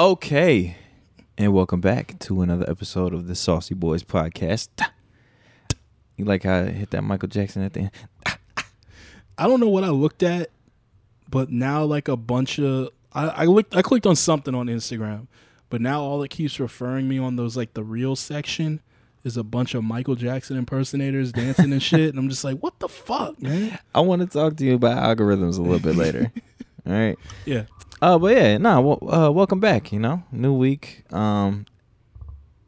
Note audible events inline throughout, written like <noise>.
Okay. And welcome back to another episode of the Saucy Boys podcast. You like how I hit that Michael Jackson at the end? I don't know what I looked at, but now like a bunch of I, I looked I clicked on something on Instagram, but now all it keeps referring me on those like the real section is a bunch of Michael Jackson impersonators dancing and shit, and I'm just like, what the fuck, man? I want to talk to you about algorithms a little bit later. <laughs> All right. Yeah, Uh, but yeah, nah, well, uh, welcome back, you know? New week. Um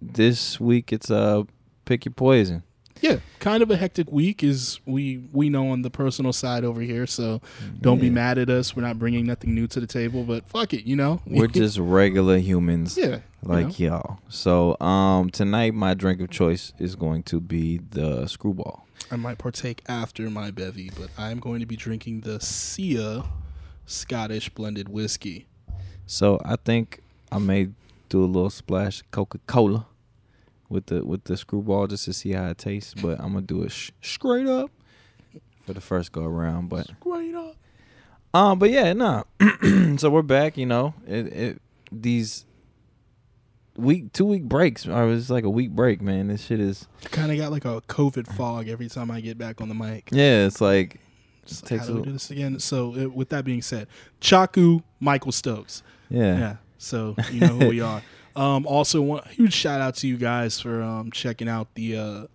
this week it's uh pick your poison. yeah. Kind of a hectic week, is we we know on the personal side over here. So don't be mad at us. We're not bringing nothing new to the table, but fuck it, you know. We're <laughs> just regular humans. yeah, like you y'all. So um tonight my drink of choice is going to be the Skrewball. I might partake after my bevy, but I'm going to be drinking the Sia Scottish blended whiskey. So I think I may do a little splash Coca Cola with the with the Skrewball just to see how it tastes. But I'm gonna do it sh- straight up for the first go around. But Straight up. um, but yeah, nah. <clears throat> so we're back. You know, it, it these week two week breaks. Or it's like a week break, man. This shit is Kind of got like a COVID fog every time I get back on the mic. yeah. It's like Just like, takes how do we do this again? So, uh, with that being said, Chaku Michael Stokes. yeah. Yeah. So you know who we are. <laughs> Um, also, one huge shout out to you guys for um, checking out the uh,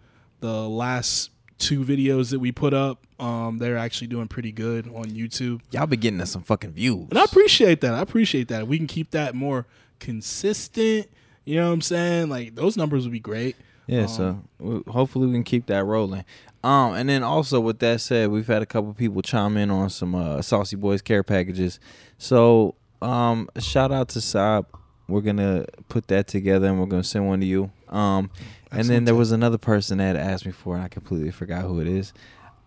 the last two videos that we put up. Um, they're actually doing pretty good on YouTube. Y'all be getting us some fucking views. And I appreciate that. I appreciate that. If we can keep that more consistent, you know what I'm saying? Like those numbers would be great. Yeah, Um, so w- hopefully we can keep that rolling. Um, and then also with that said, we've had a couple people chime in on some uh, Saucy Boys care packages. So um, shout out to Saab. We're gonna put that together and we're gonna send one to you. Um, and then there was another person that asked me for, it, and I completely forgot who it is.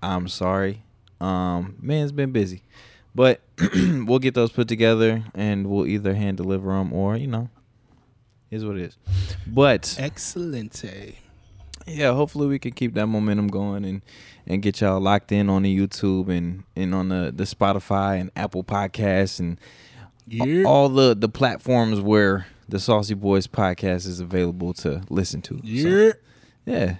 I'm sorry. Um, man's been busy, but <clears throat> we'll get those put together and we'll either hand deliver them or you know, is what it is. But Excelente. yeah, hopefully we can keep that momentum going and and get y'all locked in on the YouTube and and on the the Spotify and Apple Podcasts and Yeah. all the the platforms where the Saucy Boys podcast is available to listen to. So, Yeah. yeah.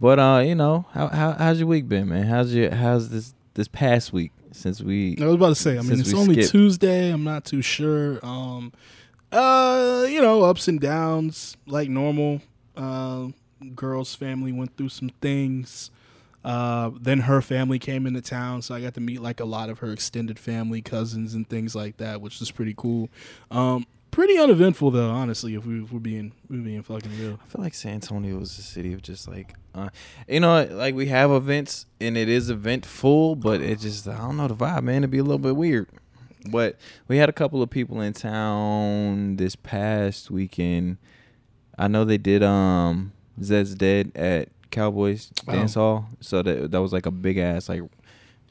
But uh, you know, how, how how's your week been, man? How's your how's this this past week since we I was about to say, I mean, it's only skipped- Tuesday. I'm not too sure. Um, uh, you know, ups and downs like normal. Uh, girl's family went through some things. Uh, then her family came into town, so I got to meet like a lot of her extended family, cousins, and things like that, which was pretty cool. Um, pretty uneventful though, honestly. If we if we're being we're being fucking real. I feel like San Antonio is a city of just like, uh, you know, like we have events and it is eventful, but it just I don't know the vibe, man. It'd be a little bit weird. But we had a couple of people in town this past weekend. I know they did um Zeds Dead at Cowboys Oh. Dance Hall, so that that was like a big ass like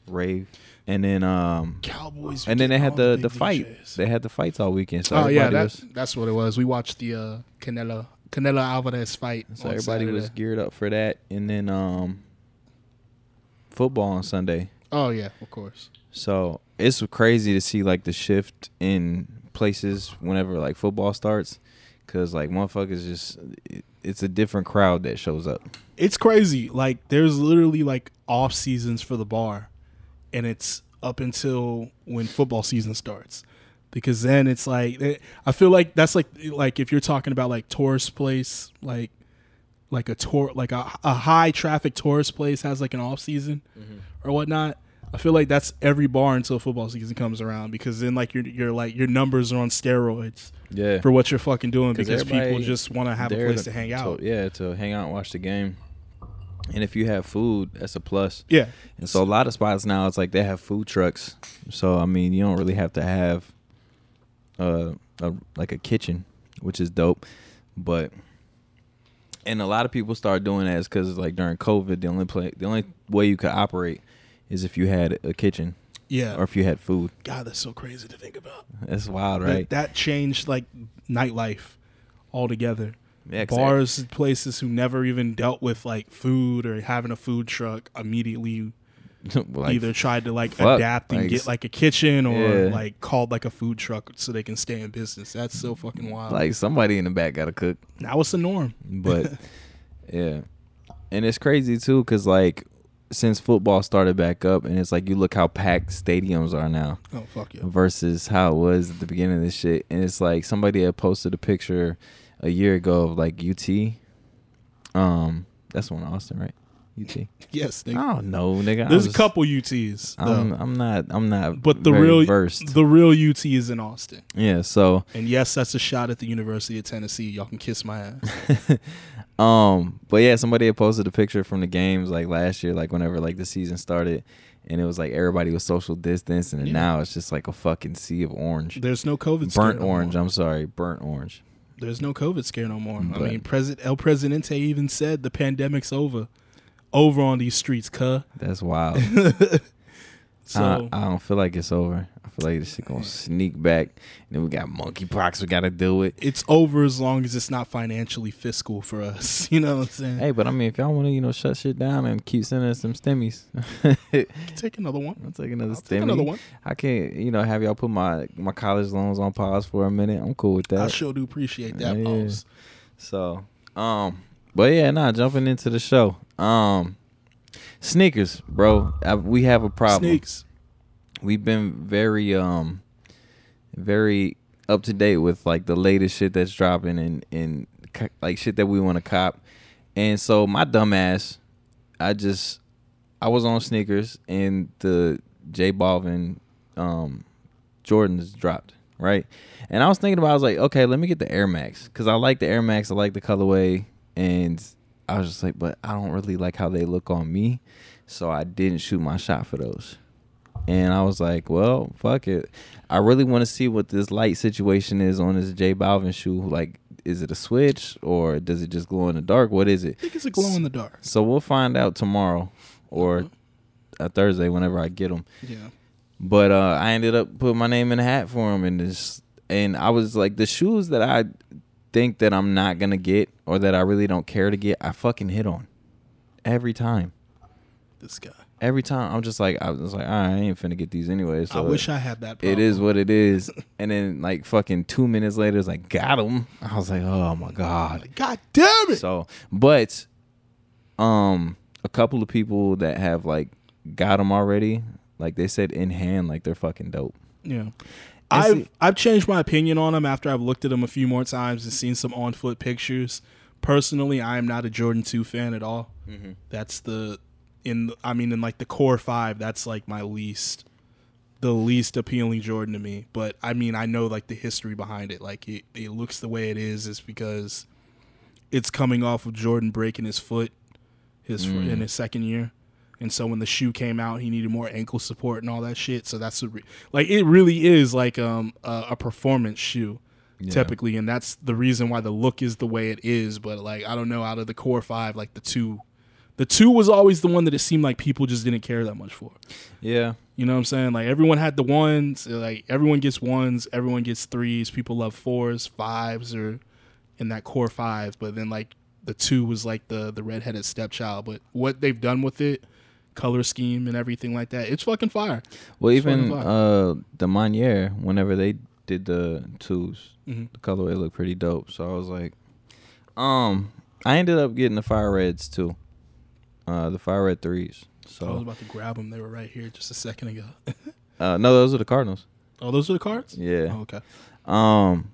rave, and then um Cowboys. and then they had the the fight. DJs. They had the fights all weekend. So oh yeah, that, was that's what it was. We watched the uh, Canelo Canelo Alvarez fight. So everybody was geared up for that, and then um, football on Sunday. Oh yeah, of course. So it's crazy to see like the shift in places whenever like football starts, because like motherfuckers just it, it's a different crowd that shows up. It's crazy. Like there's literally like off seasons for the bar, and it's up until when football season starts. Because then it's like eh, I feel like that's like like if you're talking about like tourist place like like a tour like a, a high traffic tourist place has like an off season or whatnot. I feel like that's every bar until football season comes around because then like your your like your numbers are on steroids Yeah, for what you're fucking doing 'Cause because people just want to have a place to hang out. yeah, to hang out and watch the game. And if you have food, that's a plus. Yeah, And so a lot of spots now, it's like they have food trucks. So I mean, you don't really have to have uh, a like a kitchen, which is dope. But and a lot of people start doing that is because like during COVID, the only play, the only way you could operate is if you had a kitchen yeah. or if you had food. God, that's so crazy to think about. That's wild, right? That, changed like nightlife altogether. Yeah, 'cause Bars, places who never even dealt with like food or having a food truck immediately <laughs> like, either tried to like fuck, adapt and like, get like a kitchen or yeah. like called like a food truck so they can stay in business. That's so fucking wild. like somebody in the back got to cook. now it's the norm. But <laughs> yeah, and it's crazy too, cause like since football started back up, and it's like you look how packed stadiums are now Oh fuck yeah. versus how it was at the beginning of this shit, and it's like somebody had posted a picture a year ago of like UT. Um, that's one Austin, right? UT. <laughs> Yes, I nigga. don't know, nigga. I There's a couple UTs, I'm. I'm not. I'm not. but the real versed. the real UT is in Austin. yeah. So And yes, that's a shot at the University of Tennessee. Y'all can kiss my ass. <laughs> um, but yeah, somebody had posted a picture from the games like last year, like whenever like the season started, and it was like everybody was social distance, and Yeah. now it's just like a fucking sea of orange, There's no COVID scare burnt no orange. more. I'm sorry, burnt orange. There's no COVID scare no more. I mean, President El Presidente even said the pandemic's over. Over on these streets, cuh. That's wild. <laughs> So I, I don't feel like it's over. I feel like this shit gonna sneak back. And then we got monkeypox. We gotta deal with. it's over as long as it's not financially fiscal for us. <laughs> You know what I'm saying? Hey, but I mean, if y'all want to, you know, shut shit down and keep sending us some stimmies, Take another one. I'll take another I'll take stimmy. another one. I can't, you know, have y'all put my my college loans on pause for a minute. I'm cool with that. I sure do appreciate that, Yeah. pause. So, um, but yeah, nah, jumping into the show. Um, sneakers, bro. I, we have a problem. Sneaks. We've been very, um, very up to date with like the latest shit that's dropping and and like shit that we want to cop. And so my dumbass, I just I was on sneakers and the J Balvin um Jordans dropped, right? And I was thinking about I was like, okay, let me get the Air Max cuz I like the Air Max, I like the colorway and I was just like, but I don't really like how they look on me. So I didn't shoot my shot for those. And I was like, well, fuck it. I really want to see what this light situation is on this J Balvin shoe. Like, is it a switch or does it just glow in the dark? What is it? I think it's a glow in the dark. So we'll find out tomorrow or a Thursday whenever I get them. Yeah. But uh, I ended up putting my name in the hat for him, and this, and I was like, the shoes that I think that I'm not gonna get or that I really don't care to get, I fucking hit on every time. This guy. Every time I'm just like, I was like, all right, I ain't finna get these anyway. So I wish I had that. Problem. it is what it is. and then like fucking two minutes later, it's like got him. I was like, oh my god. God damn it! So, but um, a couple of people that have like got them already, like they said in hand, like they're fucking dope. Yeah. I've see- I've changed my opinion on him after I've looked at him a few more times and seen some on foot pictures. Personally, I am not a Jordan two fan at all. Mm-hmm. That's the in I mean in like the core five. That's like my least the least appealing Jordan to me. But I mean I know like the history behind it. Like it, it looks the way it is is because it's coming off of Jordan breaking his foot his fir- in his second year. And so when the shoe came out, he needed more ankle support and all that shit. So that's re- like it really is like um a, a performance shoe Yeah. typically, and that's the reason why the look is the way it is. But like I don't know, out of the core five, like the two, the two was always the one that it seemed like people just didn't care that much for. Yeah, You know what I'm saying? Like everyone had the ones, like everyone gets ones, everyone gets threes. People love fours, fives, or in that core five. But then like the two was like the the redheaded stepchild. But what they've done with it, color scheme and everything like that, it's fucking fire. well, It's even fucking uh the Monier, whenever they did the 2s Mhm. the colorway looked pretty dope. So I was like, um, I ended up getting the fire reds too, uh, the fire red threes. So I was about to grab them. They were right here just a second ago. <laughs> uh, no, those are the Cardinals. oh, those are the cards. Yeah. Oh, okay. Um.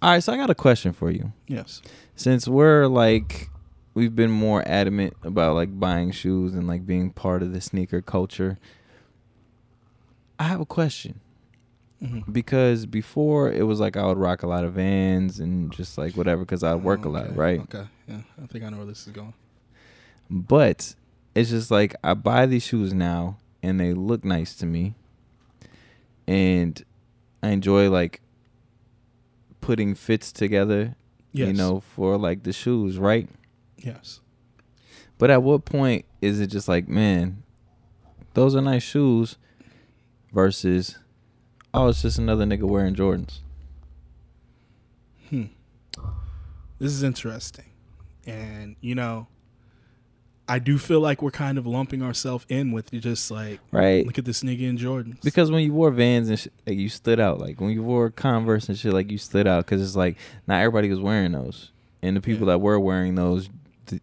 All right, so I got a question for you. Yes. Since we're like we've been more adamant about like buying shoes and like being part of the sneaker culture. I have a question Mhm. because before it was like I would rock a lot of Vans and just like whatever because I work a lot, right? Okay. Yeah, I think I know where this is going. But it's just like I buy these shoes now and they look nice to me. And I enjoy like putting fits together, Yes. you know, for like the shoes, right? Yes. But at what point is it just like, man, those are nice shoes versus oh, it's just another nigga wearing Jordans. Hmm. This is interesting. And, you know, I do feel like we're kind of lumping ourselves in with you just like right? look at this nigga in Jordans. Because when you wore Vans and sh- like, you stood out. Like when you wore Converse and shit, like you stood out. Because it's like not everybody was wearing those, and the people Yeah. that were wearing those, th-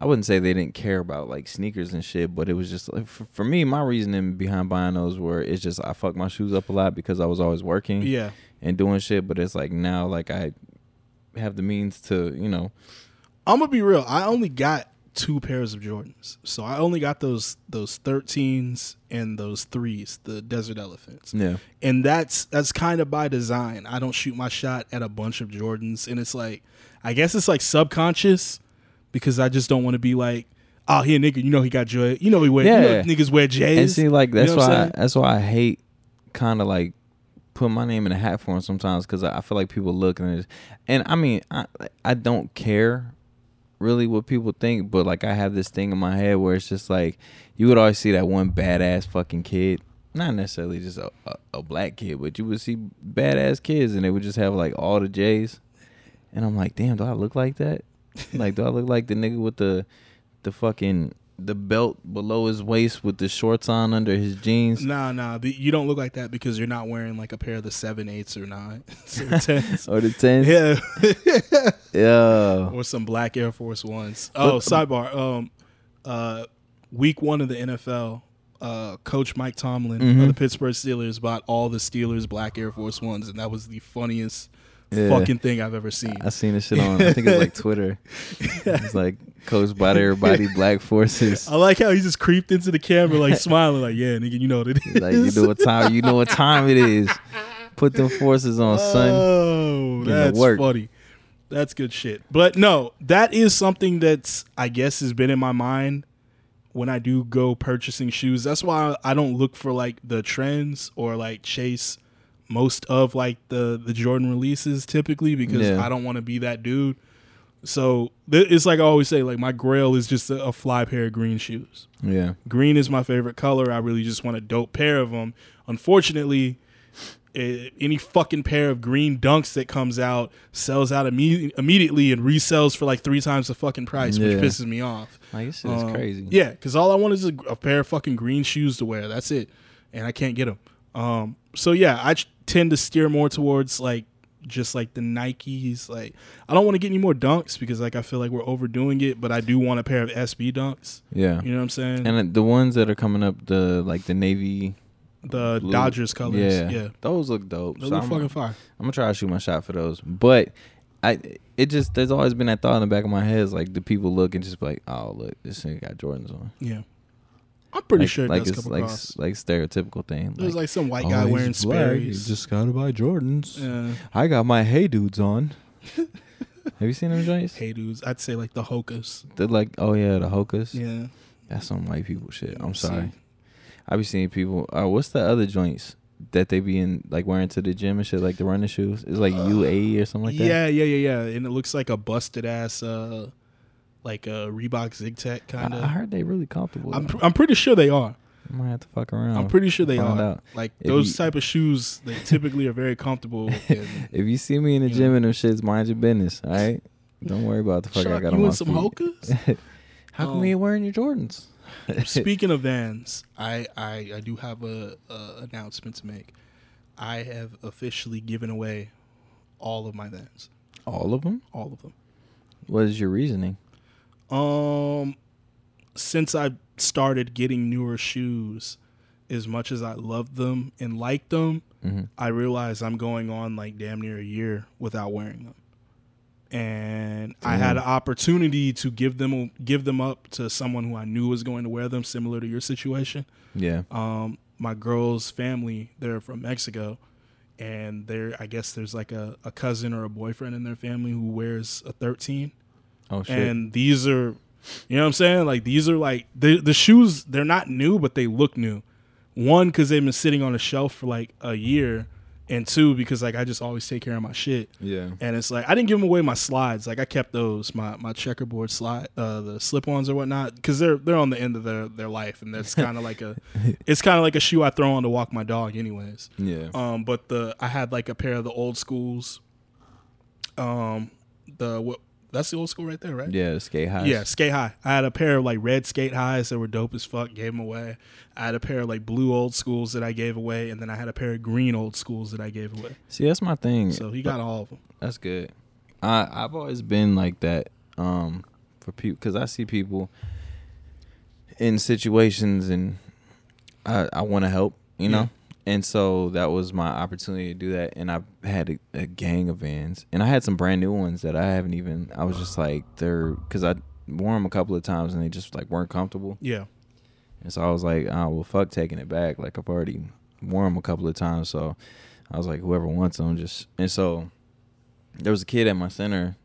I wouldn't say they didn't care about like sneakers and shit, but it was just like for, for me, my reasoning behind buying those were it's just I fuck my shoes up a lot because I was always working yeah, and doing shit. But it's like now, like I have the means to, you know, I'm gonna be real. I only got two pairs of Jordans, so I only got those those 13s and those threes, the Desert Elephants. yeah, and that's that's kind of by design. I don't shoot my shot at a bunch of Jordans, and it's like, I guess it's like subconscious because I just don't want to be like, oh, here nigga, you know he got J, you know he wear, you know Yeah. niggas wear J's. And see, like that's know why I, that's why I hate kind of like put my name in a hat for him sometimes because I I feel like people look and and I mean I I don't care really what people think, but like I have this thing in my head where it's just like you would always see that one badass fucking kid. Not necessarily just a, a, a black kid, but you would see badass kids and they would just have like all the J's. And I'm like, damn, do I look like that? Like, do I look like the nigga with the the fucking the belt below his waist with the shorts on under his jeans? Nah, nah, you don't look like that because you're not wearing like a pair of the seven eights or nine <laughs> or <laughs> tens. Or the tens? yeah, <laughs> Yeah. or some black Air Force Ones. Oh, But- sidebar. Um, uh, week one of the NFL, uh, Coach Mike Tomlin Mhm. of the Pittsburgh Steelers bought all the Steelers black Air Force Ones, and that was the funniest Yeah. fucking thing I've ever seen. I seen this shit on. I think it was like Twitter. <laughs> It's like coached by everybody, <laughs> black forces. I like how he just creeped into the camera, like <laughs> smiling, like, "Yeah, nigga, you know what it is." Like you know what time you know what time it is. Put them forces on, son. Oh, that's work. funny. That's good shit. But no, that is something that's I guess has been in my mind when I do go purchasing shoes. That's why I don't look for like the trends or like chase most of like the the Jordan releases typically because Yeah. I don't want to be that dude. So th- it's like I always say, like my grail is just a, a fly pair of green shoes. Yeah. Green is my favorite color. I really just want a dope pair of them. Unfortunately, eh, any fucking pair of green dunks that comes out sells out imme- immediately and resells for like three times the fucking price, which pisses me off. Like this is Um, crazy. Yeah, because all I want is a, a pair of fucking green shoes to wear. That's it, and I can't get them. Um, so yeah, I ch- tend to steer more towards like just like the Nikes. Like I don't want to get any more dunks because like I feel like we're overdoing it, but I do want a pair of SB dunks. Yeah. You know what I'm saying? And uh, the ones that are coming up, the like the navy. the blue- Dodgers colors. Yeah. Yeah, Those look dope. those So look I'm, fucking fire. I'm gonna try to shoot my shot for those. But I it just there's always been that thought in the back of my head is like the people look and just be like, oh look, this nigga got Jordans on. Yeah, I'm pretty like, sure it like does it's come like across. like stereotypical thing. There's like some white oh, guy wearing black, he Sperry's. Just gotta buy Jordans. yeah. I got my Hey Dudes on. <laughs> Have you seen them joints? Hey dudes, I'd say like the Hokas. They're like, oh yeah, the Hokas. Yeah, That's some white people shit. I'm sorry. I be seeing people. Uh, what's the other joints that they be in, like wearing to the gym and shit, like the running shoes? It's like UAE or something like that. yeah, yeah, yeah, yeah. And it looks like a busted ass, uh, like a Reebok ZigTech kind I, I heard they really comfortable. I'm, pr- I'm pretty sure they are. I might have to fuck around. I'm pretty sure they are. out. Like If those you- type of shoes, they <laughs> typically are very comfortable. <laughs> And If you see me in the gym know. and them shits, mind your business. All right. Don't worry about the fuck I got you on my some. Hokas? <laughs> How come Um, you ain't wearing your Jordans? Speaking of Vans, I, I I do have a, a announcement to make. I have officially given away all of my Vans, All of them. all of them. What is your reasoning? Um, since I started getting newer shoes, as much as I loved them and liked them, hmm I realized I'm going on like damn near a year without wearing them. And I had an opportunity to give them give them up to someone who I knew was going to wear them, similar to your situation. Yeah. Um, my girl's family, they're from Mexico, and there I guess there's like a, a cousin or a boyfriend in their family who wears a 13 Oh shit. and these are you know what i'm saying like these are like the the shoes they're not new but they look new one because they've been sitting on a shelf for like a year and two because like i just always take care of my shit yeah. and it's like i didn't give them away my slides like i kept those my my checkerboard slide uh the slip-ons or whatnot because they're they're on the end of their their life and that's kind of like a <laughs> it's kind of like a shoe i throw on to walk my dog anyways Yeah. um, but the I had like a pair of the old schools. Um, the what That's the old school right there, right? Yeah, skate high. Yeah, skate high. I had a pair of like red skate highs that were dope as fuck. Gave them away. I had a pair of like blue old schools that I gave away, and then I had a pair of green old schools that I gave away. See, that's my thing. So he got all of them. That's good. I I've always been like that um for people because I see people in situations and I I want to help, you know. And so that was my opportunity to do that, and I had a, a gang of vans, and I had some brand new ones that I haven't even. I was just like they're because I wore them a couple of times and they just like weren't comfortable, Yeah. and so I was like, oh well, fuck taking it back. Like I've already worn them a couple of times, so I was like, whoever wants them, just and so there was a kid at my center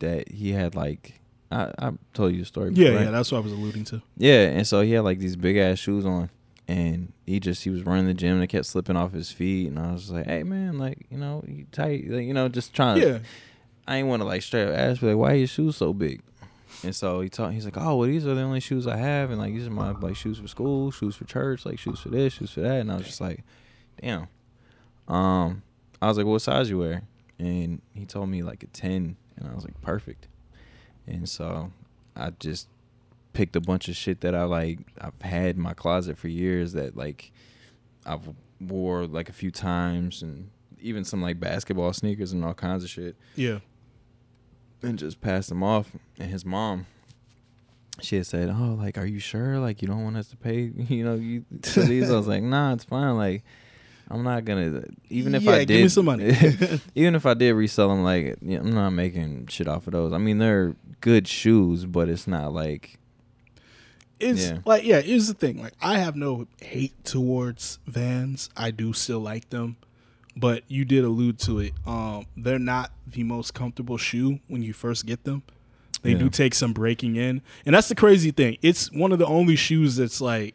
that he had like I, I told you the story. Yeah, before, right? yeah, that's what I was alluding to. Yeah, and so he had like these big ass shoes on, and he just he was running the gym and it kept slipping off his feet, and I was like, hey man, like you know, you tight, like, you know, just trying. Yeah. I ain't want to like straight up ask, but like, why are your shoes so big? And so he taught, he's like, oh, well, these are the only shoes I have, and like these are my like shoes for school, shoes for church, like shoes for this, shoes for that, and I was just like, damn. Um, I was like, what size you wear? And he told me like a ten, and I was like, perfect. And so I just picked a bunch of shit that I like I've had in my closet for years that like I've wore like a few times and even some like basketball sneakers and all kinds of shit. Yeah. and just passed them off. And his mom she had said oh like are you sure? Like you don't want us to pay <laughs> you know you <laughs> for these? I was like nah it's fine. Like I'm not gonna even if Yeah, I did give me some money. <laughs> even if I did resell them like I'm not making shit off of those. I mean they're good shoes but it's not like It's Yeah. like yeah, here's the thing. Like I have no hate towards Vans. I do still like them. But you did allude to it. Um, they're not the most comfortable shoe when you first get them. They Yeah. do take some breaking in. And that's the crazy thing. It's one of the only shoes that's like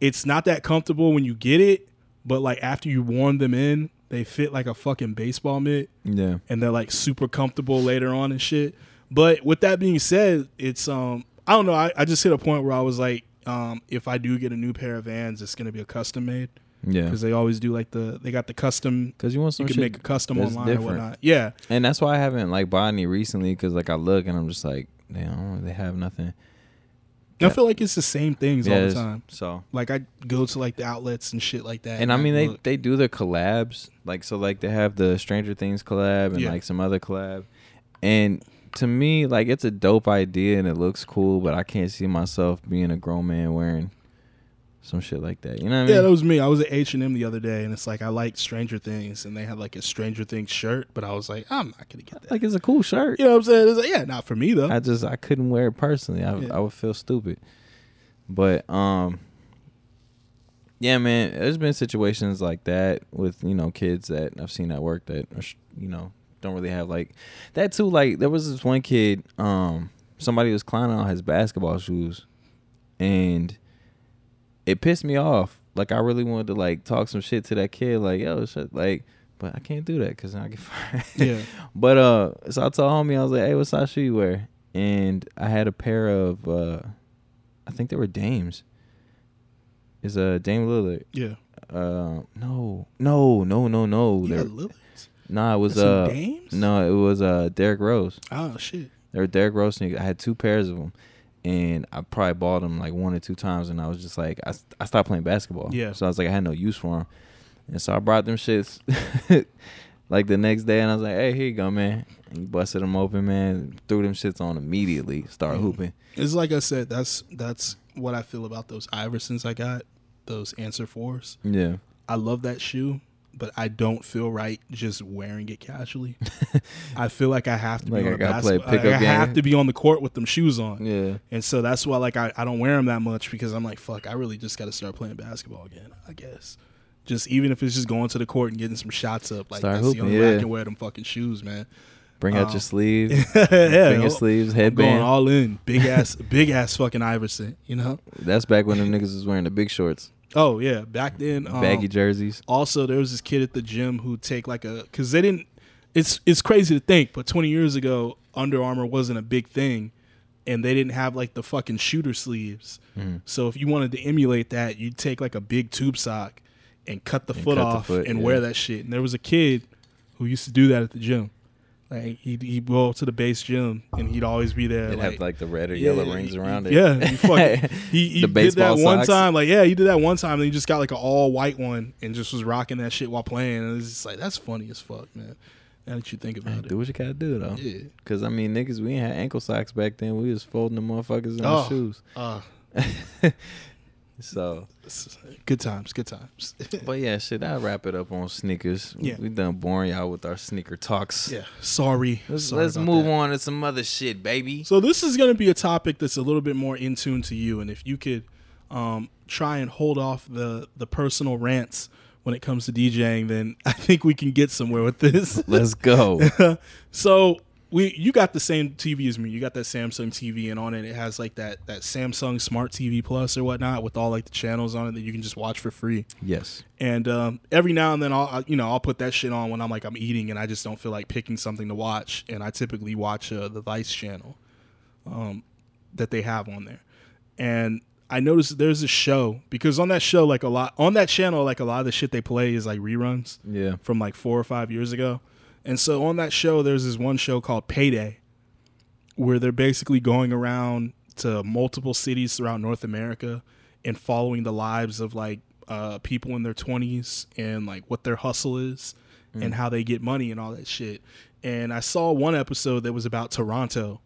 it's not that comfortable when you get it, but like after you worn them in, they fit like a fucking baseball mitt yeah and they're like super comfortable later on and shit. But with that being said, it's um I don't know, I, I just hit a point where I was like, um, if I do get a new pair of vans, it's gonna be a custom made. yeah Because they always do like the they got the custom because you want some you can make a custom online or whatnot. Yeah. And that's why I haven't like bought any recently because like I look and I'm just like, damn, they have nothing. I feel like it's the same things all the time. So Like I go to like the outlets and shit like that. and I mean they they do the collabs like so like they have the Stranger Things collab and Yeah. like some other collab, and to me like it's a dope idea and it looks cool, but I can't see myself being a grown man wearing some shit like that. You know what I mean? Yeah, that was me. I was at H and M the other day, and it's like I like Stranger Things, and they had like a Stranger Things shirt, but I was like, I'm not gonna get that. like it's a cool shirt. you know what I'm saying? It's like, yeah, not for me though. I just I couldn't wear it personally. I Yeah. I would feel stupid. But um yeah, man, there's been situations like that with, you know, kids that I've seen at work that are, you know, don't really have like that too like there was this one kid um somebody was clowning on his basketball shoes and it pissed me off. Like I really wanted to like talk some shit to that kid like, yo, shit, like but I can't do that cuz I get <laughs> fired. yeah, But uh, so I told homie, I was like, "Hey, what size shoe you wear?" And I had a pair of, uh, I think they were Dames. Is a uh, Dame Lillard? yeah. Uh, no, no, no, no, no. They're- got Nah, it was uh, Dames? no, it was uh, Derrick Rose. Oh shit. They were Derrick Rose sneakers. I had two pairs of them, and I probably bought them like one or two times, and I was just like, I, I stopped playing basketball. Yeah. So I was like, I had no use for them, and so I brought them shits <laughs> like the next day, and I was like, Hey, here you go, man. And he busted them open, man. Threw them shits on immediately. Start Mhm. hooping. It's like I said. That's that's what I feel about those Iversons I got. Those Answer Fours. Yeah. I love that shoe, but I don't feel right just wearing it casually. <laughs> I feel like I have to Like be on gotta play I have to be on the court with them shoes on. Yeah. And so that's why like I, I don't wear them that much because I'm like fuck I really just got to start playing basketball again I guess just even if it's just going to the court and getting some shots up like Start that's the hooping, only way I yeah. can wear them fucking shoes man Bring out Um, <laughs> your sleeves, yeah finger I'm sleeves, going headband. all in big ass big ass fucking Iverson you know That's back when the niggas was wearing the big shorts, oh yeah back then um, baggy jerseys. also there was this kid at the gym who take like a because they didn't it's it's crazy to think but 20 years ago Under Armour wasn't a big thing and they didn't have like the fucking shooter sleeves Mhm. so if you wanted to emulate that you'd take like a big tube sock and cut the And foot cut the off foot, and yeah. wear that shit and there was a kid who used to do that at the gym Like he'd, he'd go to the base gym and he'd always be there. It like, have like the red or Yeah, yellow rings he- around it. Yeah, he, fucking, <laughs> he, he The did that baseball one time. Like, yeah, he did that one time. And he just got like an all white one and just was rocking that shit while playing. And it's just like that's funny as fuck, man. Now that you think Hey, it, do what you gotta do though. yeah. Cause I mean, niggas, we ain't had ankle socks back then. We was folding the motherfuckers in Oh. our shoes. Uh, <laughs> So, good times, good times. <laughs> but yeah, shit. I wrap it up on sneakers. Yeah. we done boring y'all with our sneaker talks. yeah, sorry. Let's, Sorry let's move that. on to some other shit, baby. So this is going to be a topic that's a little bit more in tune to you, and if you could um, try and hold off the the personal rants when it comes to DJing, then <laughs> I think we can get somewhere with this. Let's go. <laughs> so we you got the same TV as me. You got that Samsung TV, and on it it has like that that Samsung Smart TV Plus or whatnot with all like the channels on it that you can just watch for free. yes. And um, every now and then I'll you know I'll put that shit on when I'm like I'm eating and I just don't feel like picking something to watch. And I typically watch uh, the Vice channel um, that they have on there. And I noticed there's a show because on that show like a lot on that channel like a lot of the shit they play is like reruns Yeah. from like four or five years ago. And so on that show, there's this one show called Payday, where they're basically going around to multiple cities throughout North America and following the lives of like uh, people in their 20s and like what their hustle is and how they get money and all that shit. And I saw one episode that was about Toronto.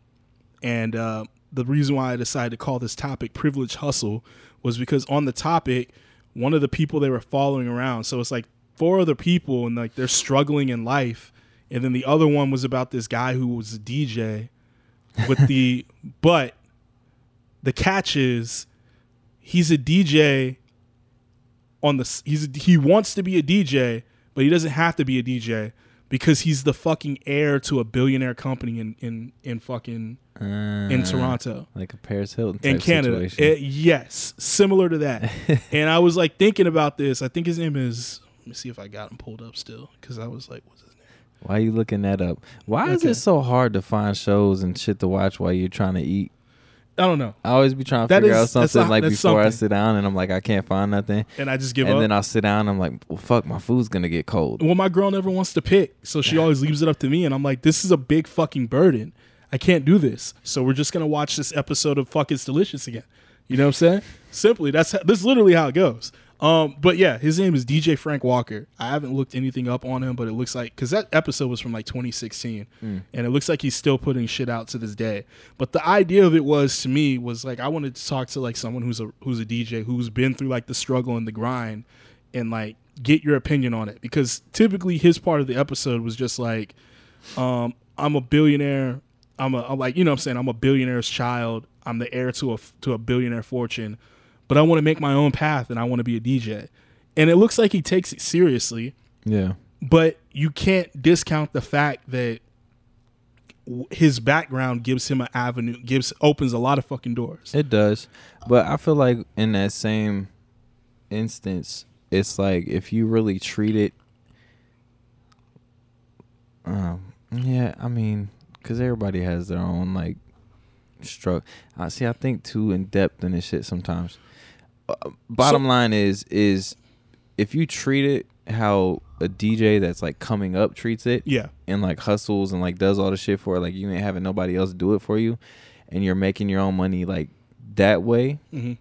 And uh, the reason why I decided to call this topic Privilege Hustle was because on the topic, one of the people they were following around, so it's like four other people and like they're struggling in life. And then the other one was about this guy who was a DJ with the, <laughs> but the catch is he's a DJ on the, he's, a, he wants to be a DJ, but he doesn't have to be a DJ because he's the fucking heir to a billionaire company in, in, in fucking, in Uh, Toronto like a Paris Hilton in Canada. situation. Eh, yes, similar to that. <laughs> and I was like thinking about this. I think his name is. Let me see if I got him pulled up still, because I was like, "What's his name?" Why you looking that up? Why is Okay. it so hard to find shows and shit to watch while you're trying to eat? I don't know. I always be trying to That figure is- out that's something a- like that's before I something. sit down and I'm like I can't find nothing. And I just give up. and up. then I'll sit down and I'm like, well fuck, my food's gonna get cold. well, my girl never wants to pick, so she always leaves it up to me, and I'm like, "This is a big fucking burden. I can't do this. So we're just gonna watch this episode of Fuck It's Delicious again." You know what I'm saying? Simply, that's this is literally how it goes. Um, but yeah, his name is DJ Frank Walker. I haven't looked anything up on him, but it looks like because that episode was from like 2016, and it looks like he's still putting shit out to this day. But the idea of it was to me was like I wanted to talk to like someone who's a who's a DJ who's been through like the struggle and the grind, and like get your opinion on it because typically his part of the episode was just like, um, I'm a billionaire. I'm a I'm like you know what I'm saying I'm a billionaire's child. I'm the heir to a to a billionaire fortune, but I want to make my own path and I want to be a DJ. And it looks like he takes it seriously, Yeah. but you can't discount the fact that his background gives him an avenue, gives opens a lot of fucking doors. It does. But I feel like in that same instance, it's like if you really treat it um yeah, I mean, cuz everybody has their own like struggle. I see I think too in depth in this shit sometimes. Bottom So- line is is if you treat it how a DJ that's like coming up treats it, Yeah, and like hustles and like does all the shit for it, like you ain't having nobody else do it for you, and you're making your own money like that way, hmm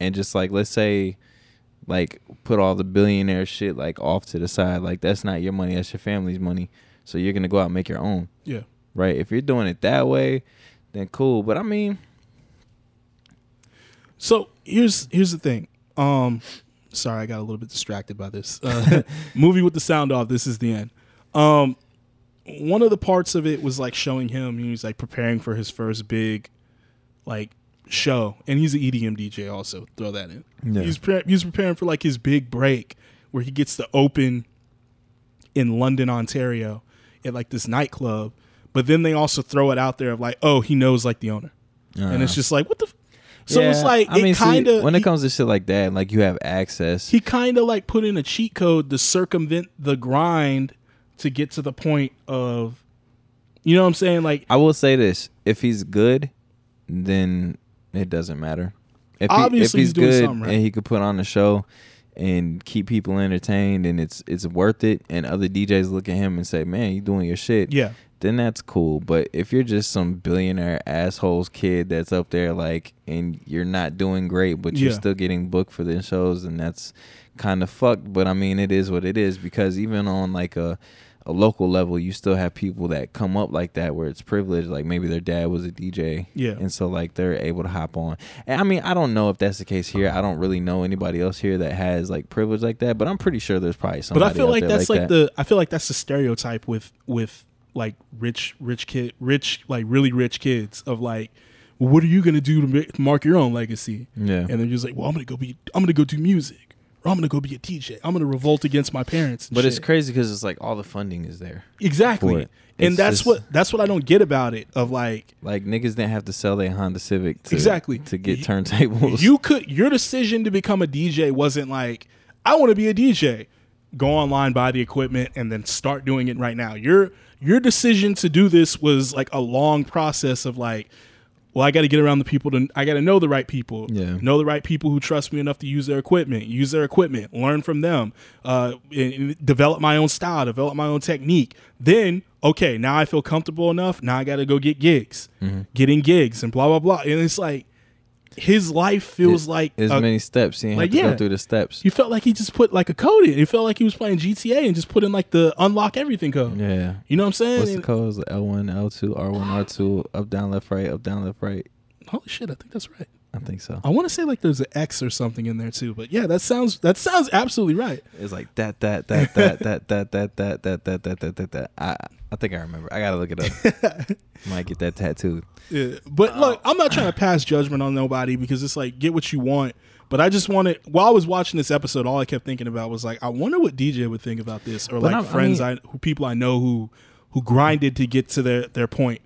and just like let's say, like put all the billionaire shit like off to the side, like that's not your money, that's your family's money, so you're gonna go out and make your own, yeah. right? If you're doing it that way, then cool. But I mean, So here's here's the thing. Um, sorry, I got a little bit distracted by this uh, <laughs> movie with the sound off. This is the end. Um, one of the parts of it was like showing him he was like preparing for his first big, like show, and he's an EDM DJ. Also, throw that in. Yeah. He's pre- he's preparing for like his big break where he gets to open in London, Ontario, at like this nightclub. But then they also throw it out there of like, oh, he knows like the owner, and it's uh, just like, what the. F-? So it's like I mean, it kind of when it comes to shit like that, like you have access. he kind of like put in a cheat code to circumvent the grind to get to the point of you know what I'm saying like I will say this: if he's good, then it doesn't matter. If, he, if Obviously he's he's doing good something right. and he could put on the show and keep people entertained and it's it's worth it, and other DJs look at him and say, "Man, you're doing your shit," yeah then that's cool. But if you're just some billionaire assholes kid that's up there like and you're not doing great, but you're Yeah. still getting booked for the shows, and that's kind of fucked. But I mean, it is what it is because even on like a a local level, you still have people that come up like that where it's privileged. Like maybe their dad was a DJ, Yeah. and so like they're able to hop on. And I mean, I don't know if that's the case here. I don't really know anybody else here that has like privilege like that, but I'm pretty sure there's probably But. I feel like that's like, that. the I feel like that's the stereotype with with like rich rich kid rich like really rich kids of like well, what are you gonna do to ma- mark your own legacy? yeah. And they're just like, well, I'm gonna go be I'm gonna go do music or I'm gonna go be a DJ. I'm gonna revolt against my parents. But it's crazy because it's like all the funding is there. exactly. it. And that's just- what that's what I don't get about it. Of like Like niggas didn't have to sell their Honda Civic to, Exactly. to get You- turntables. you could your decision to become a DJ wasn't like I want to be a DJ. Go online, buy the equipment, and then start doing it right now. Your your decision to do this was like a long process of like, well, I got to get around the people to I got to know the right people, Yeah. know the right people who trust me enough to use their equipment, use their equipment, learn from them, uh, and- and develop my own style, develop my own technique. Then okay, now I feel comfortable enough. Now I got to go get gigs, Mm-hmm. getting gigs, and blah blah blah. And it's like his life feels like as a- many steps. You didn't like, have to yeah. go through the steps. you felt like he just put like a code in. It felt like he was playing GTA and just put in like the unlock everything code. Yeah. You know what I'm saying? What's the codes? L one, L two, R one, R two, up, down, left, right, up, down, left, right. Holy shit, I think that's right. I think so. I want to say like there's an X or something in there too, but yeah, that sounds that sounds absolutely right. It's like that, that, that, that, that, that, that, that, that, that, that, that, that, that. I, I think I remember. I gotta look it up. Might get that tattooed. Yeah. But look, I'm not trying to pass judgment on nobody because it's like get what you want. But I just wanted while I was watching this episode, all I kept thinking about was like, I wonder what DJ would think about this, or like friends I, who people I know who who grinded to get to their their point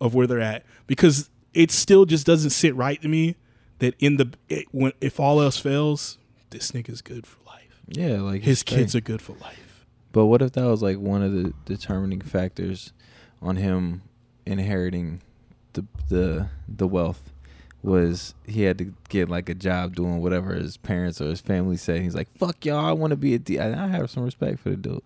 of where they're at because it still just doesn't sit right to me that in the it, when if all else fails, this nigga's good for life. Yeah, like His kids are good for life. But what if that was like one of the determining factors on him inheriting the the the wealth was he had to get like a job doing whatever his parents or his family said. He's like, "Fuck y'all, I want to be a D." I have some respect for the dude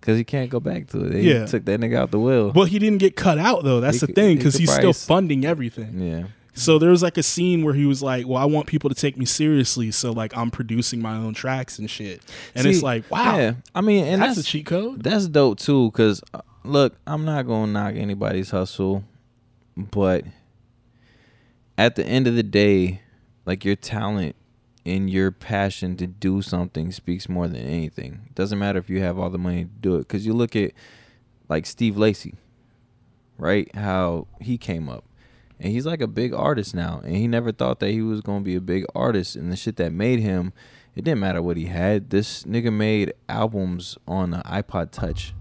because he can't go back to it. They Yeah. took that nigga out the will. But he didn't get cut out though. That's He the thing because he's still funding everything. yeah, So there was like a scene where he was like, "Well, I want people to take me seriously, so like I'm producing my own tracks and shit." And it's like, wow, Yeah, I mean, and that's, that's, a cheat code. That's dope too, cause uh, look, I'm not gonna knock anybody's hustle, but at the end of the day, like your talent and your passion to do something speaks more than anything. It doesn't matter if you have all the money to do it, cause you look at like Steve Lacy, right? How he came up. And he's like a big artist now. And he never thought that he was gonna be a big artist. And the shit that made him, it didn't matter what he had. This nigga made albums on an iPod Touch.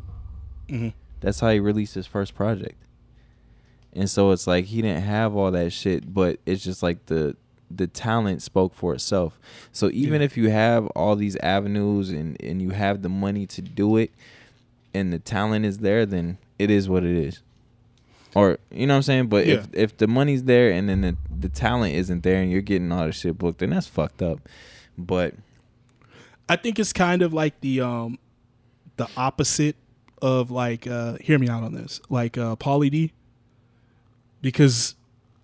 Mhm. That's how he released his first project. And so it's like he didn't have all that shit, but it's just like the the talent spoke for itself. So even Yeah. if you have all these avenues and and you have the money to do it and the talent is there, then it is what it is. Or you know what I'm saying? But if if the money's there and then the, the talent isn't there and you're getting all the shit booked, then that's fucked up. But I think it's kind of like the um the opposite of like uh hear me out on this. Like uh Pauly D. Because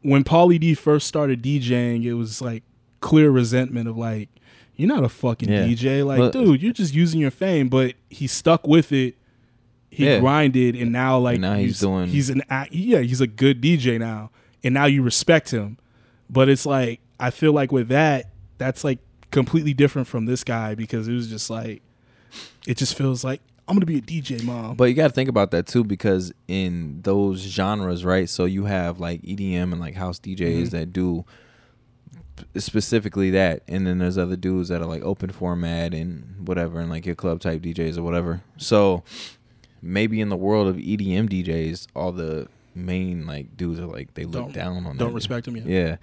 when Pauly D first started DJing, it was like clear resentment of like, you're not a fucking Yeah. DJ. Like, Well- dude, you're just using your fame. But he stuck with it. He Yeah. grinded, and now like And now he's doing- He's an yeah, he's a good DJ now, and now you respect him. But it's like I feel like with that, that's like completely different from this guy because it was just like it just feels like I'm gonna be a DJ, mom. But you got to think about that too, because in those genres, right? So you have like EDM and like house DJs Mhm. that do specifically that, and then there's other dudes that are like open format and whatever, and like your club type DJs or whatever. So maybe in the world of EDM DJs, all the main like dudes are like they look Don't- down on them. don't respect him yet. Yeah,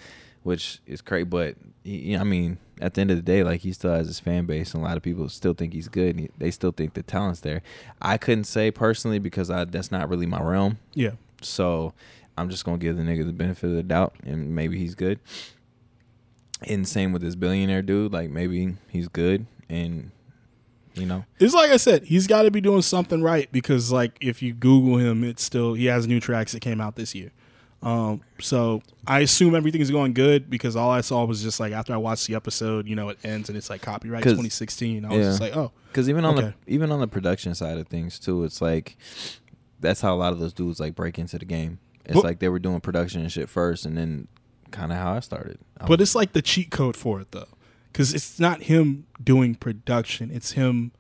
which is crazy. But he, I mean, at the end of the day, like he still has his fan base, and a lot of people still think he's good. And he, they still think the talent's there. I couldn't say personally because I that's not really my realm. Yeah, So I'm just gonna give the nigga the benefit of the doubt, and maybe he's good. And same with this billionaire dude. Like maybe he's good, and You know, It's like I said, he's got to be doing something right because, like, if you Google him, it's still he has new tracks that came out this year. Um, so I assume everything's going good because all I saw was just like after I watched the episode, you know, it ends and it's like copyright 2016. I was yeah. just like, oh, because even on Okay. the even on the production side of things too, it's like that's how a lot of those dudes like break into the game. It's But- like they were doing production and shit first, and then kind of how I started. I but it's like the cheat code for it though, because it's not him doing production; it's him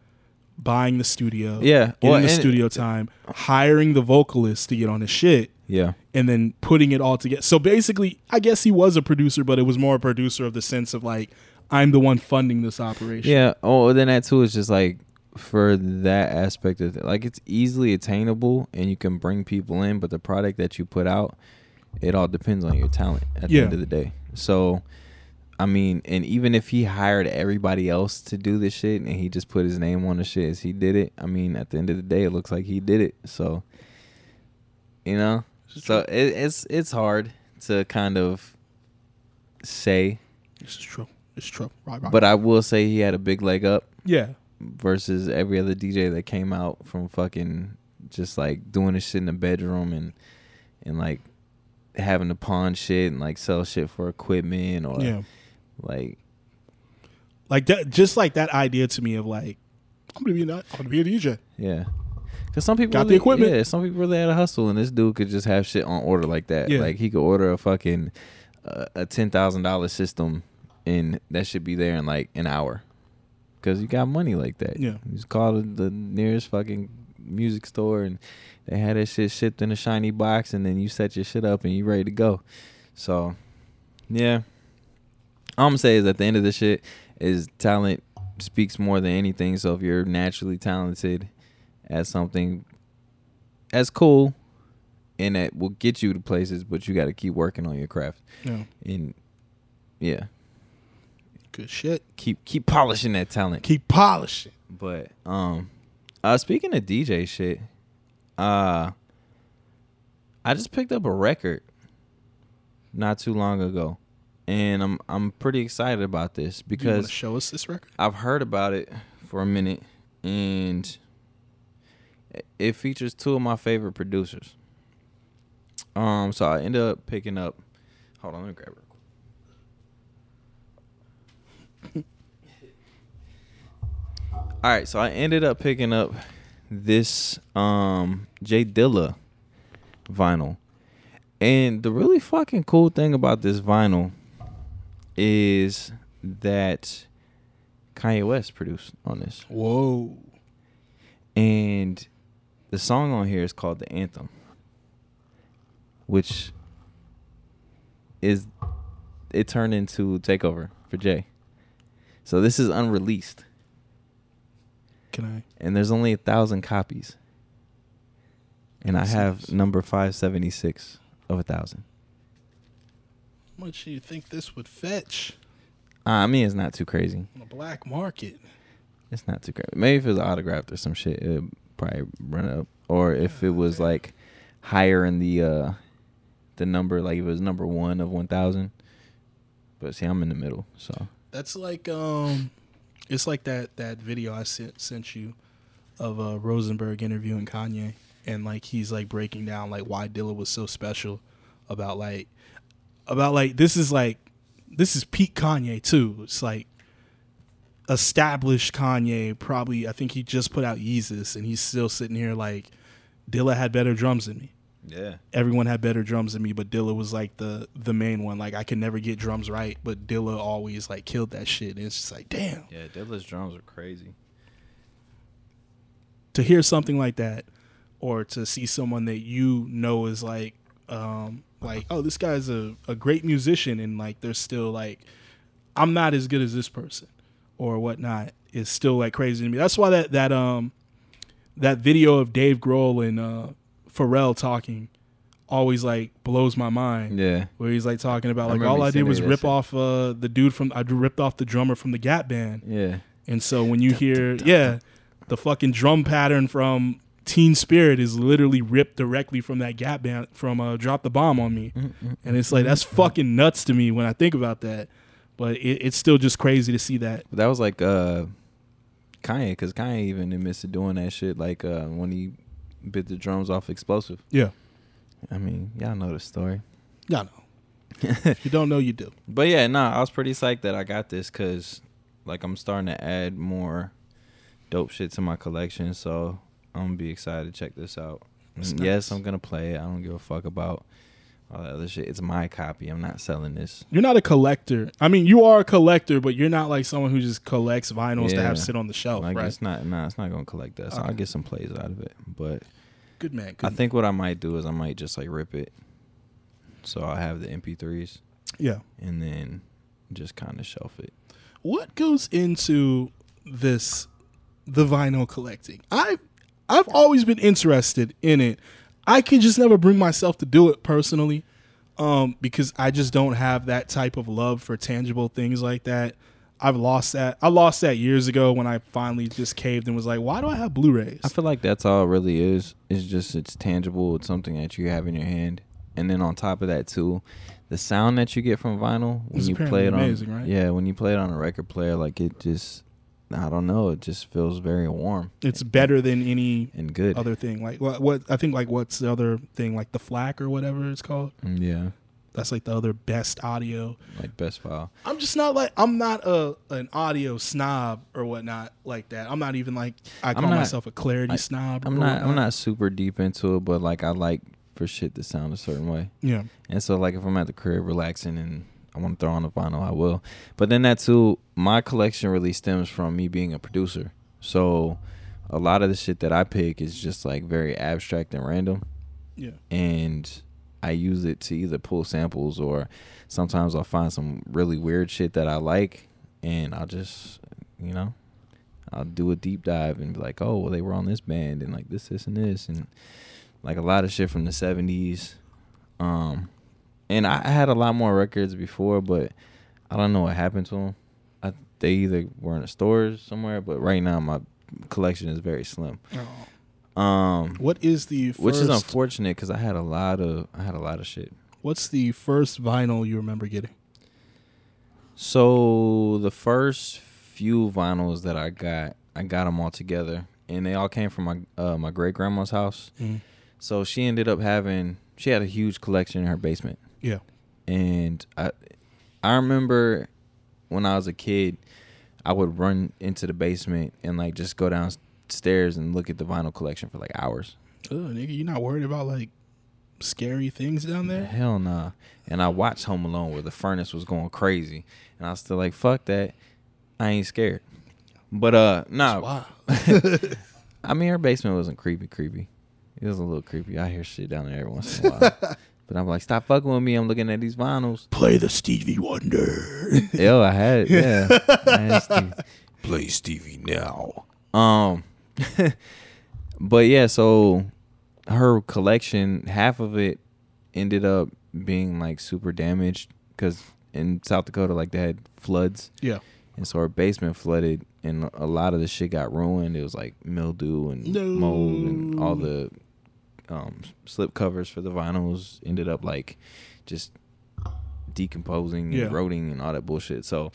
buying the studio, yeah, getting well, the studio time, hiring the vocalist to get on his shit. yeah, and then putting it all together. So basically, I guess he was a producer, but it was more a producer of the sense of like, I'm the one funding this operation. Yeah. Oh, then that too is just like for that aspect of it, like it's easily attainable and you can bring people in, but the product that you put out, it all depends on your talent at the end of the day. So, I mean, and even if he hired everybody else to do this shit and he just put his name on the shit as he did it, I mean, at the end of the day, it looks like he did it. So, you know, so it, it's it's hard to kind of say, This is true. It's true. Right, right. but I will say he had a big leg up yeah, versus every other DJ that came out from fucking just like doing this shit in the bedroom and and like having to pawn shit and like sell shit for equipment or yeah. Like Like that, just like that idea to me of like, I'm gonna be not, I'm gonna be a DJ. yeah. Cause some people Got the equipment. Yeah, some people really had a hustle, and this dude could just have shit on order like that. Yeah. Like he could order a fucking uh, a ten thousand dollar system, and that should be there in like an hour. Cause you got money like that. Yeah. You just call the the nearest fucking music store, and they had that shit shipped in a shiny box, and then you set your shit up, and you ready to go. So, yeah. All I'm gonna say is at the end of the shit is talent speaks more than anything. So if you're naturally talented at something, that's cool, and that will get you to places. But you got to keep working on your craft, Yeah, and yeah, good shit. keep keep polishing that talent. Keep polishing. But um, uh, speaking of DJ shit, uh, I just picked up a record not too long ago, and I'm I'm pretty excited about this because show us this record? I've heard about it for a minute, and it features two of my favorite producers. Um, so I ended up picking up. Hold on, let me grab it. <laughs> All right, so I ended up picking up this um Jay Dilla vinyl. And the really fucking cool thing about this vinyl is that Kanye West produced on this. Whoa. And the song on here is called The Anthem, which is it turned into Takeover for Jay. So this is unreleased, Can I? and there's only a thousand copies. And I have number five seventy six of a thousand. How much do you think this would fetch Uh, I mean, it's not too crazy. on the black market? It's not too crazy. Maybe if it was autographed or some shit, it would probably run up. Or if it was like higher in the uh the number, like if it was number one of one thousand. But see, I'm in the middle, so That's like um, it's like that that video I sent sent you of uh, Rosenberg interviewing Kanye, and like he's like breaking down like why Dilla was so special about like about like this is like this is peak Kanye too. It's like established Kanye. Probably I think he just put out Yeezus, and he's still sitting here like Dilla had better drums than me yeah, everyone had better drums than me, but Dilla was like the the main one. Like I could never get drums right, but Dilla always like killed that shit. And it's just like, damn, yeah. Dilla's drums are crazy. to hear something like that, or to see someone that you know is like, um, like, oh, this guy's a, a great musician, and like they're still like, I'm not as good as this person, or whatnot, is still like crazy to me. That's why that that um that video of Dave Grohl and uh, Pharrell talking always like blows my mind. Yeah, where he's like talking about like remember all I did was rip shit. off uh, the dude from I ripped off the drummer from the Gap band, yeah, and so when you hear yeah, the fucking drum pattern from Teen Spirit is literally ripped directly from that Gap band from uh, Drop the Bomb on Me, and it's like that's fucking nuts to me when I think about that, but it, it's still just crazy to see that. That was like uh, Kanye, because Kanye even admits to doing that shit, like uh, when he bit the drums off Xplosive. Yeah. I mean, y'all know the story. Y'all know. <laughs> if you don't know, you do. But yeah, nah, I was pretty psyched that I got this because, like, I'm starting to add more dope shit to my collection. So I'm gonna be excited to check this out. That's And Yes. I'm gonna play it. I don't give a fuck about all that other shit. It's my copy. I'm not selling this. You're not a collector. I mean, you are a collector, but you're not like someone who just collects vinyls to have sit on the shelf, like right? it's not. Nah, it's not gonna collect that. So I'll get some plays out of it. But Good man. Good I think what I might do is I might just like rip it. So I'll have the MP3s Yeah. and then just kind of shelf it. What goes into this the vinyl collecting? I I've always been interested in it. I can just never bring myself to do it personally. Um, because I just don't have that type of love for tangible things like that. I've lost that. I lost that years ago when I finally just caved and was like, "Why do I have Blu-rays?" I feel like that's all it really is. It's just it's tangible. It's something that you have in your hand, and then on top of that too, the sound that you get from vinyl when It's you play it on amazing, right? yeah when you play it on a record player, like it just I don't know, it just feels very warm It's better than any and good. other thing. Like what? What I think like what's the other thing? Like the FLAC or whatever it's called. Mm, yeah, That's like the other best audio. like best file. I'm just not like I'm not a an audio snob or whatnot like that. I'm not even like I call not- myself a clarity I- snob. I'm not I'm not super deep into it, but like I like for shit to sound a certain way. Yeah, And so like if I'm at the crib relaxing and I want to throw on a vinyl, I will. But then that too, my collection really stems from me being a producer. So a lot of the shit that I pick is just like very abstract and random yeah. and I use it to either pull samples or sometimes I'll find some really weird shit that I like and I'll just, you know, I'll do a deep dive and be like, "Oh, well they were on this band and like this this and this and like a lot of shit from the 70s." Um and I had a lot more records before, but I don't know what happened to them. I, they either were in the stores somewhere, but right now my collection is very slim. Um, What is the first, which is unfortunate because I had a lot of I had a lot of shit. What's the first vinyl you remember getting? So the first few vinyls that I got, I got them all together, and they all came from my uh, my great grandma's house. So she ended up having she had a huge collection in her basement, Yeah, and I I remember when I was a kid, I would run into the basement and like just go downstairs and look at the vinyl collection for like hours. oh nigga, you not worried about like scary things down there? Hell nah. And I watched Home Alone where the furnace was going crazy, and I was still like, "Fuck that, I ain't scared." But uh, nah. Wow. <laughs> <laughs> I mean, her basement wasn't creepy, creepy. It was a little creepy. I hear shit down there every once in a while. <laughs> but I'm like, stop fucking with me. I'm looking at these vinyls. Play the Stevie Wonder. <laughs> Yo, I had it. yeah. I had Steve- Play Stevie now. Um, <laughs> but yeah, so her collection, half of it ended up being like super damaged because in South Dakota, like they had floods, yeah. and so her basement flooded, and a lot of the shit got ruined. It was like mildew and No. mold, and all the um, slip covers for the vinyls ended up like just decomposing and Yeah. eroding and all that bullshit. So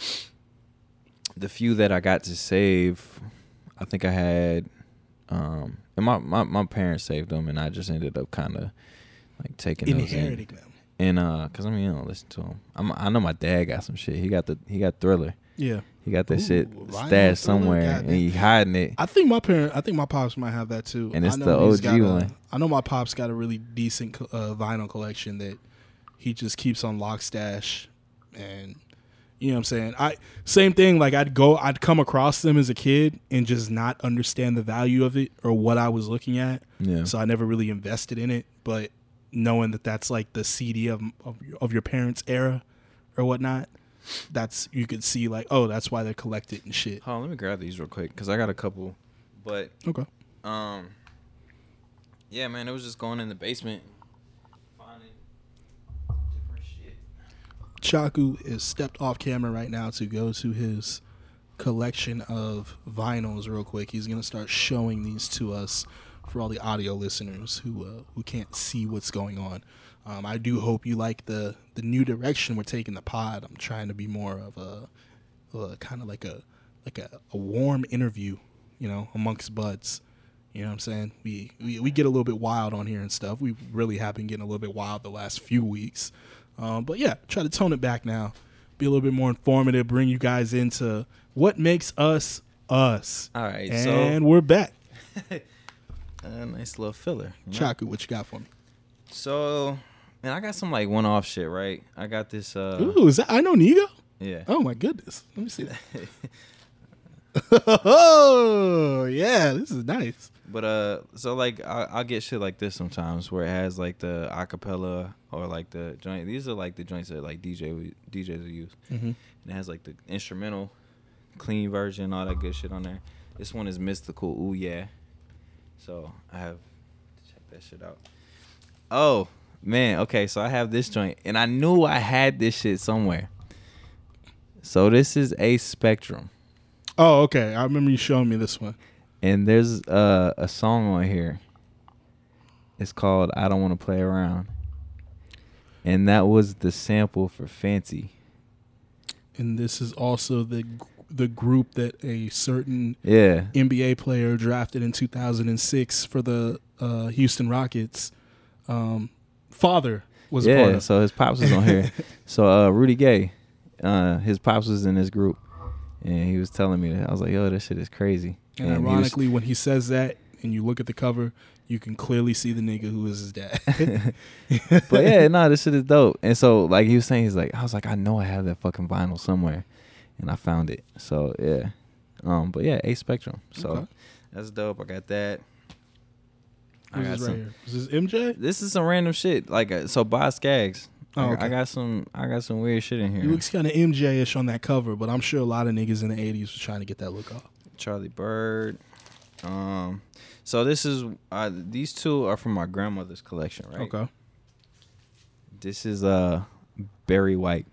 the few that I got to save, I think I had, um, and my, my, my parents saved them, and I just ended up kind of like taking those in. Them. And uh, cause I mean, I don't listen to him. I'm, I know my dad got some shit. He got the he got Thriller. Yeah. He got that Ooh, shit stashed somewhere, and goddamn. he hiding it. I think my parent, I think my pops might have that too. And it's I know the OG a- one. I know my pops got a really decent uh, vinyl collection that he just keeps on lock stash, and you know what I'm saying. I same thing. Like I'd go, I'd come across them as a kid and just not understand the value of it or what I was looking at. Yeah. So I never really invested in it. But knowing that that's like the CD of of, of your parents' era or whatnot, that's you could see like, oh, that's why they're collected and shit. Hold on, let me grab these real quick because I got a couple. But Okay. um, yeah, man, it was just going in the basement, finding different shit. Chaku is stepped off camera right now to go to his collection of vinyls real quick. He's gonna start showing these to us for all the audio listeners who uh, who can't see what's going on. Um, I do hope you like the the new direction we're taking the pod. I'm trying to be more of a, a kind of like a like a, a warm interview you know, amongst buds. You know what I'm saying? We, we we get a little bit wild on here and stuff. We really have been getting a little bit wild the last few weeks. Um, but yeah, try to tone it back now. Be a little bit more informative, bring you guys into what makes us us. All right, And we're back. <laughs> a nice little filler. you know? Chaku, what you got for me? So, man, I got some like one-off shit, right? I got this. uh Ooh, is that I know Nigo? Yeah. Oh my goodness. Let me see that. <laughs> oh yeah, this is nice. But uh, so like I, I'll get shit like this sometimes where it has like the acapella or like the joint. These are like the joints that like DJ DJs will use. Mm-hmm. And it has like the instrumental, clean version, all that good shit on there. This one is Mystikal. Ooh yeah. So I have to check that shit out. Oh man, okay. So I have this joint, and I knew I had this shit somewhere. So this is a Spectrum, Oh, okay. I remember you showing me this one. and there's uh, a song on here. It's called "I Don't Want to Play Around," and that was the sample for "Fancy." And this is also the the group that a certain Yeah, NBA player drafted in 2006 for the uh, Houston Rockets. Um, father was a part yeah. of. So his pops was on here. <laughs> so uh, Rudy Gay, uh, his pops was in this group, and he was telling me that I was like, "Yo, this shit is crazy." and he was- ironically, when he says that, and you look at the cover, you can clearly see the nigga who is his dad. <laughs> but yeah, no, this shit is dope. And so, like he was saying, he's like, I was like, I know I have that fucking vinyl somewhere, and I found it. So yeah, um, but yeah, A Spectrum. So Okay. that's dope. I got that. I got this right some. here? Is this MJ? This is some random shit. Like uh, so, Boz Scaggs. Oh, I, got- okay. I got some. I got some weird shit in here. He looks kind of MJ-ish on that cover, but I'm sure a lot of niggas in the 80s was trying to get that look off. Charlie Byrd. Um, so this is uh, these two are from my grandmother's collection, right? Okay. This is uh Barry White.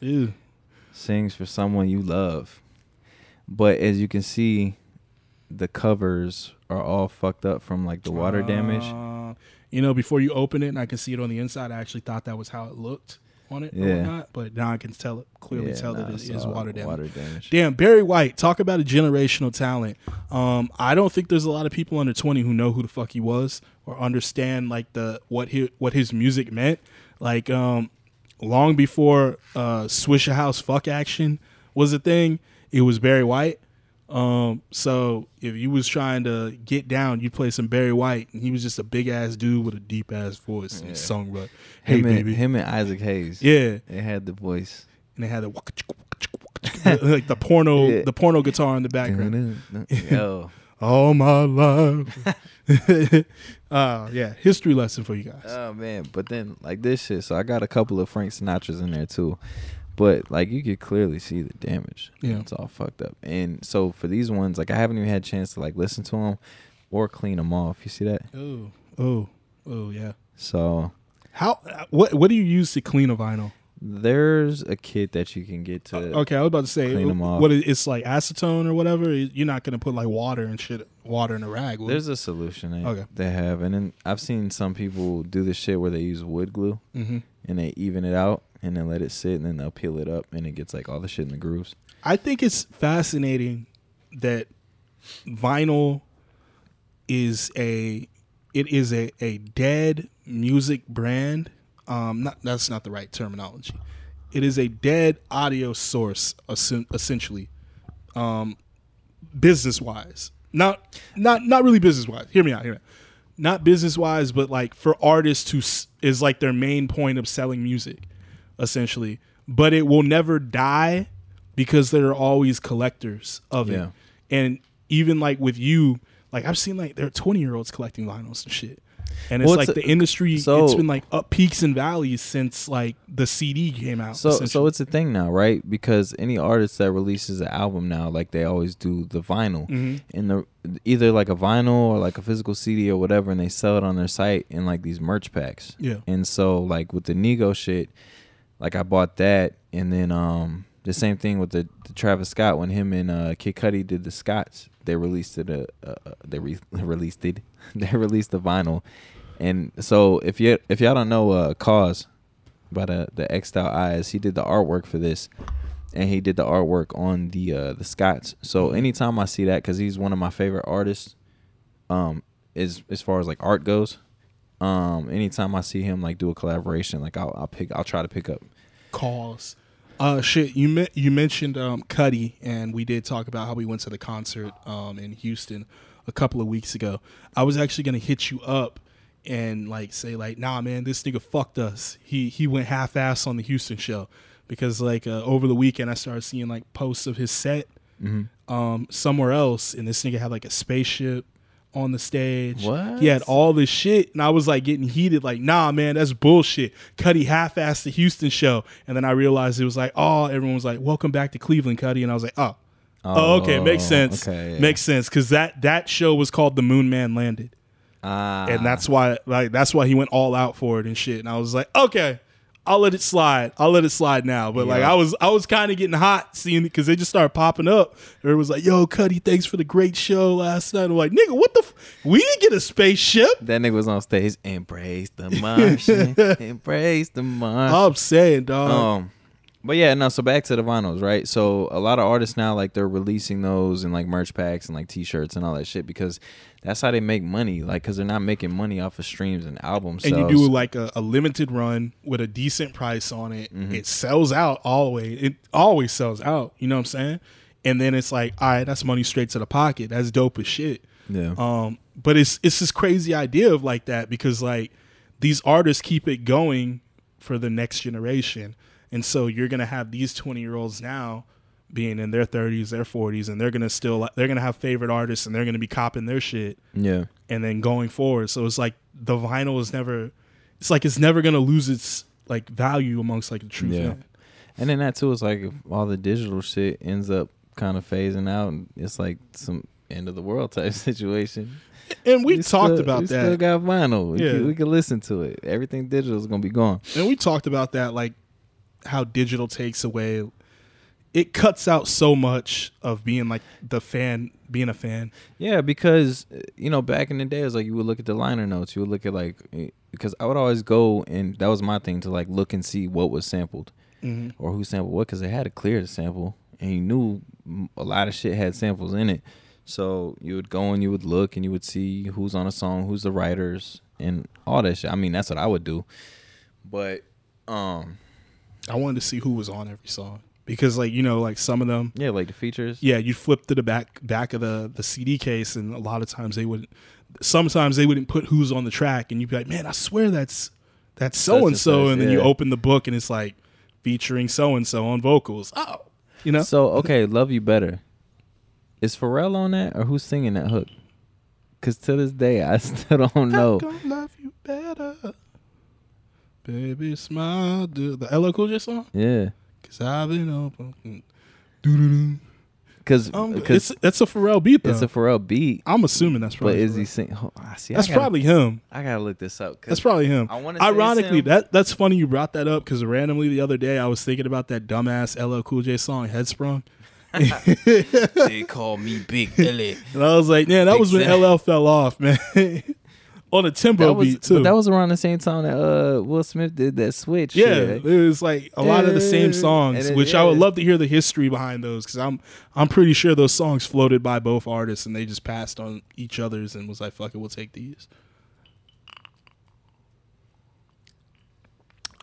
Ew. sings for someone you love. But as you can see, the covers are all fucked up from like the water damage. Uh, you know, before you open it and I can see it on the inside, I actually thought that was how it looked on it or Yeah. whatnot. But now I can tell it clearly Yeah, tell nah, that it's water damage. Water damage. Damn, Barry White, talk about a generational talent. Um, I don't think there's a lot of people under 20 who know who the fuck he was or understand like the what his, what his music meant. Like um, long before uh, Swisher House fuck action was a thing, it was Barry White. Um, so if you was trying to get down, you play some Barry White, and he was just a big ass dude with a deep ass voice. And he sung, but hey Him, baby, and, him and Isaac Hayes. yeah, They had the voice. and they had the like the porno <laughs> Yeah. the porno guitar in the background. Yo. <laughs> all my life. <laughs> uh, yeah, history lesson for you guys. Oh man, but then like this shit. So I got a couple of Frank Sinatras in there too, but like you could clearly see the damage. Yeah. it's all fucked up. And so for these ones, like I haven't even had a chance to like listen to them or clean them off. You see that? oh, oh, oh, yeah. So How? What? What do you use to clean a vinyl? there's a kit that you can get to. okay, I was about to say, clean 'em off. what it's like acetone or whatever. You're not gonna put like water and shit, water in a rag. will you? There's a solution they, Okay. they have, and then I've seen some people do this shit where they use wood glue Mhm. and they even it out and then let it sit and then they'll peel it up and it gets like all the shit in the grooves. I think it's fascinating that vinyl is a it is a, a dead music brand. Um, not that's not the right terminology. It is a dead audio source, essentially, um, business wise. Not not not really business wise. Hear me out. Hear me out. Not business wise, but like for artists who is like their main point of selling music, essentially. But it will never die because there are always collectors of Yeah. it. And even like with you, like I've seen like there are twenty year olds collecting vinyls and shit. And it's Well, like it's the industry. so- it's been like up peaks and valleys since like the CD came out. So so it's a thing now, right? Because any artist that releases an album now, like they always do the vinyl Mhm. in the either like a vinyl or like a physical CD or whatever, and they sell it on their site in like these merch packs. Yeah. And so like with the Nigo shit, like I bought that, and then um the same thing with the, the Travis Scott when him and uh, Kid Cudi did the Scotts, they released it. Uh, uh, they re- <laughs> released it. <laughs> they released the vinyl, and so if you if y'all don't know uh, KAWS by the the X Eyes, he did the artwork for this, and he did the artwork on the uh, the Scotts. So anytime I see that, because he's one of my favorite artists, um, is as far as like art goes. Um, anytime I see him like do a collaboration, like I'll, I'll pick, I'll try to pick up. KAWS. Uh, shit. You me- you mentioned um Cudi, and we did talk about how we went to the concert um in Houston a couple of weeks ago. I was actually gonna hit you up and like say like, nah, man, this nigga fucked us. He he went half ass on the Houston show because like uh, over the weekend I started seeing like posts of his set um somewhere else, and this nigga had like a spaceship on the stage. What? He had all this shit, and I was like getting heated, like, nah, man, that's bullshit. Cudi half-assed the Houston show, and then I realized it was like, oh, everyone was like, welcome back to Cleveland, Cudi, and I was like, oh, oh, okay, makes Oh, sense, okay, yeah. makes sense, because that that show was called The Moon Man Landed, Ah, and that's why, like, that's why he went all out for it and shit, and I was like, okay. I'll let it slide. I'll let it slide now. But like I was, I was kind of getting hot seeing it because they just started popping up. It was like, "Yo, Cudi, thanks for the great show last night." I'm like, "Nigga, what the? F- we didn't get a spaceship." that nigga was on stage. Embrace the Martian. <laughs> embrace the Martian. I'm saying, dog. Um, but yeah, no. So back to the vinyls, right? So a lot of artists now, like they're releasing those and like merch packs and like T-shirts and all that shit because that's how they make money. Like, because they're not making money off of streams and albums. and you do like a, a limited run with a decent price on it. Mm-hmm. It sells out always. It always sells out. You know what I'm saying? And then it's like, all right, that's money straight to the pocket. That's dope as shit. yeah, Um, but it's it's this crazy idea of like that because like these artists keep it going for the next generation, and so you're gonna have these 20 year olds now being in their 30s, their 40s, and they're gonna still they're gonna have favorite artists and they're gonna be copping their shit. yeah, and then going forward. So it's like the vinyl is never. It's like it's never gonna lose its like value amongst like the true Yeah. fan. and then that too is like if all the digital shit ends up kind of phasing out, and it's like some end of the world type <laughs> situation. And we, We talked still- about we that. Still got vinyl. We, Yeah. can, we can listen to it. Everything digital is gonna be gone. and we talked about that, like how digital takes away. It cuts out so much of being like the fan, being a fan. Yeah, because uh, you know back in the day, it was like you would look at the liner notes. You would look at like because I would always go and that was my thing to like look and see what was sampled Mm-hmm. or who sampled what because they had to clear the sample and you knew a lot of shit had samples in it. So you would go and you would look and you would see who's on a song, who's the writers, and all that shit. I mean, that's what I would do. But um, I wanted to see who was on every song because, like you know, like some of them, yeah, like the features. yeah, you flip to the back back of the the CD case, and a lot of times they would, sometimes they wouldn't put who's on the track, and you'd be like, man, I swear that's that's so and so, and then you open the book and it's like featuring so and so on vocals. Oh, you know, So okay, love you better. Is Pharrell on that or who's singing that hook? Cause to this day I <laughs> still don't know. Love you better, baby. Smile, do the LL Cool J song, Yeah, cause I've been open. Cause Um, it's that's a Pharrell beat though. it's a Pharrell beat, I'm assuming that's but probably. is he Pharrell. sing? Oh, I see. That's I gotta, probably him. I gotta look this up. That's probably him. I wanna Ironically, him. that that's funny you brought that up because randomly the other day I was thinking about that dumbass LL Cool J song Headsprung, <laughs> they call me Big Ellie. and I was like, man, that Big was when. LL fell off, man. <laughs> On a Timbo That was beat too. but that was around the same time that uh Will Smith did that switch. yeah, shit. it was like a lot of the same songs, And it- which I would love to hear the history behind those because I'm I'm pretty sure those songs floated by both artists and they just passed on each other's and was like, fuck it, we'll take these.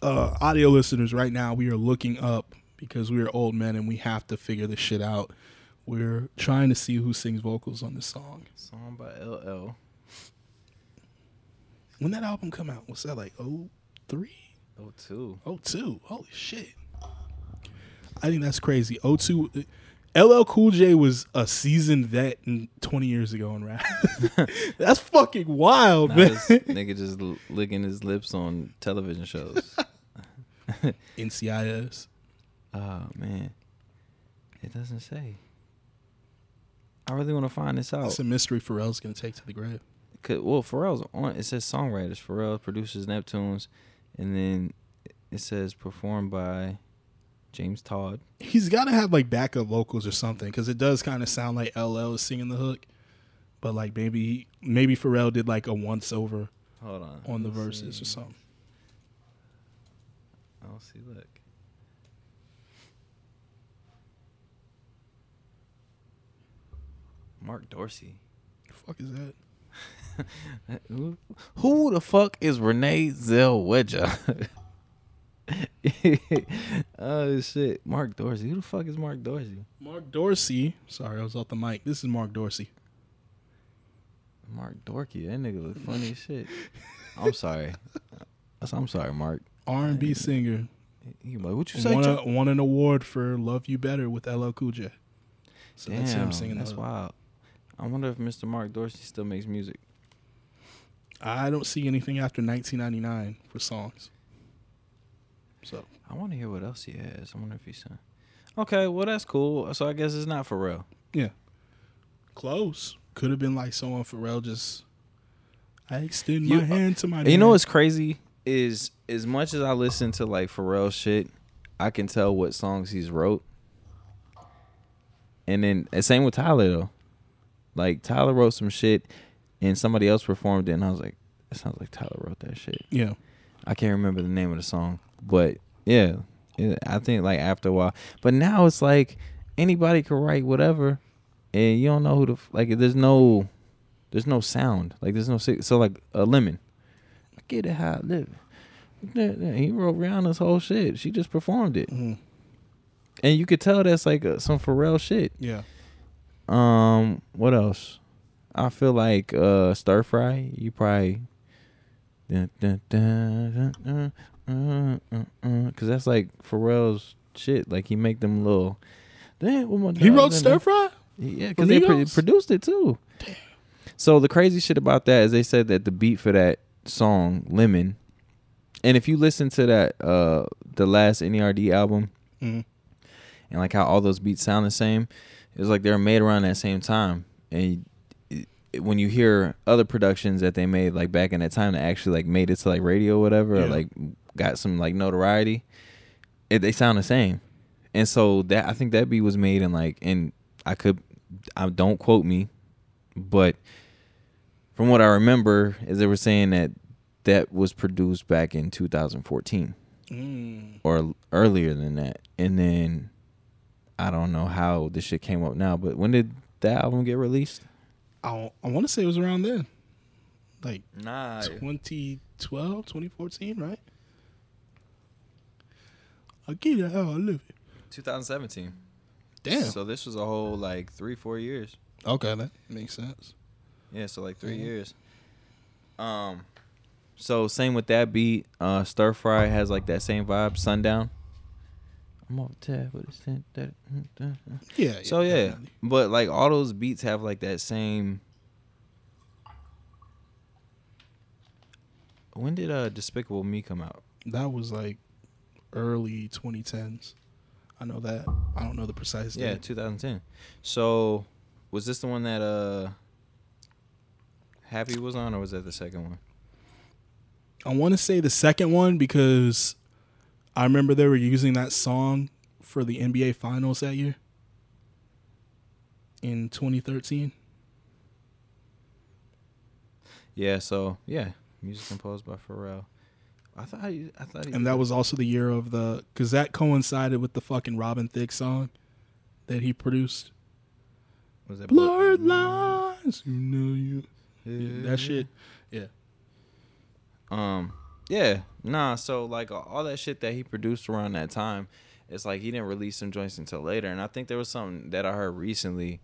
Uh, audio listeners, right now we are looking up because we are old men and we have to figure this shit out. We're trying to see who sings vocals on this song. Song by LL. When that album come out, what's that like? Oh three? Oh two. Oh two. Holy shit. I think that's crazy. Oh two. Uh, LL Cool J was a seasoned vet in 20 years ago in rap. <laughs> <laughs> that's fucking wild, Now man. this nigga just l- licking his lips on television shows. <laughs> NCIS. Oh man, it doesn't say. I really want to find this out. That's a mystery Pharrell's gonna take to the grave. Cause, well, Pharrell's on. It says songwriters. Pharrell produces Neptunes, and then it says performed by James Todd. He's got to have like backup vocals or something because it does kind of sound like LL is singing the hook, but like maybe maybe Pharrell did like a once over. Hold on. On the verses see. or something. I don't see. Look. Marc Dorsey. The fuck is that? Who, the fuck is Renee Zellweger? <laughs> oh shit, Marc Dorsey. Who the fuck is Marc Dorsey? Marc Dorsey. Sorry, I was off the mic. This is Marc Dorsey. Mark Dorky. That nigga look funny as shit. I'm sorry. I'm sorry, Mark. R and B singer. He like, what you say? Won, a, won an award for "Love You Better" with LL Cool J. So Damn, that's him singing. That's wild. I wonder if Mr. Marc Dorsey still makes music. I don't see anything after 1999 for songs. So I want to hear what else he has. I wonder if he's. Okay, well that's cool. So I guess it's not for real. close. Could have been like someone Pharrell just. I extend You- my hand to my. You know what's crazy is as much as I listen to like Pharrell shit, I can tell what songs he's wrote. And then and same with Tyler though. Like Tyler wrote some shit and somebody else performed it and I was like, that sounds like Tyler wrote that shit. Yeah. I can't remember the name of the song, but yeah, it, I think like after a while. But now it's like anybody can write whatever, and you don't know who the like. There's no, there's no sound. Like there's no so like a lemon. I get it how I live. He wrote Rihanna's whole shit. She just performed it, Mhm. and you could tell that's like uh some Pharrell shit. Yeah. Um, what else? I feel like uh stir fry. You probably. Dun, dun, dun, dun, dun, Cause that's like Pharrell's shit. Like he make them little. Damn, He wrote Stir? Fry. Yeah, because they pro- produced it too. Damn. So the crazy shit about that is they said that the beat for that song Lemon, and if you listen to that uh the last NERD album Mhm. and like how all those beats sound the same, it's like they're made around that same time. And when you hear other productions that they made like back in that time that actually like made it to like radio or whatever, or like got some like notoriety, it, they sound the same. And so that I think that beat was made in like and I could I don't quote me, but from what I remember is they were saying that that was produced back in 2014 Mm. or earlier than that. And then I don't know how this shit came up now, but when did that album get released? I, I want to say it was around then, like Nah. 2012, 2014, right? I get it how I live it. 2017. Damn. So this was a whole like 3 4 years. okay, that makes sense. Yeah, so like 3 Mhm. years. Um so same with that beat. Uh Stir Fry has like that same vibe. Sundown. I'm off the tab, but it's that. Yeah. So yeah, definitely. but like all those beats have like that same. When did uh Despicable Me come out? that was like early 2010s. I know that. I don't know the precise Yeah, date. 2010. So, was this the one that uh Happy was on, or was that the second one? I want to say the second one because I remember they were using that song for the NBA Finals that year in 2013. Yeah. So yeah, music composed by Pharrell. I thought he, I thought And that was also the year of the because that coincided with the fucking Robin Thicke song that he produced. was that Blurred lines, you know you. That shit. Yeah. Um, yeah, nah. So like all that shit that he produced around that time, it's like he didn't release some joints until later. And I think there was something that I heard recently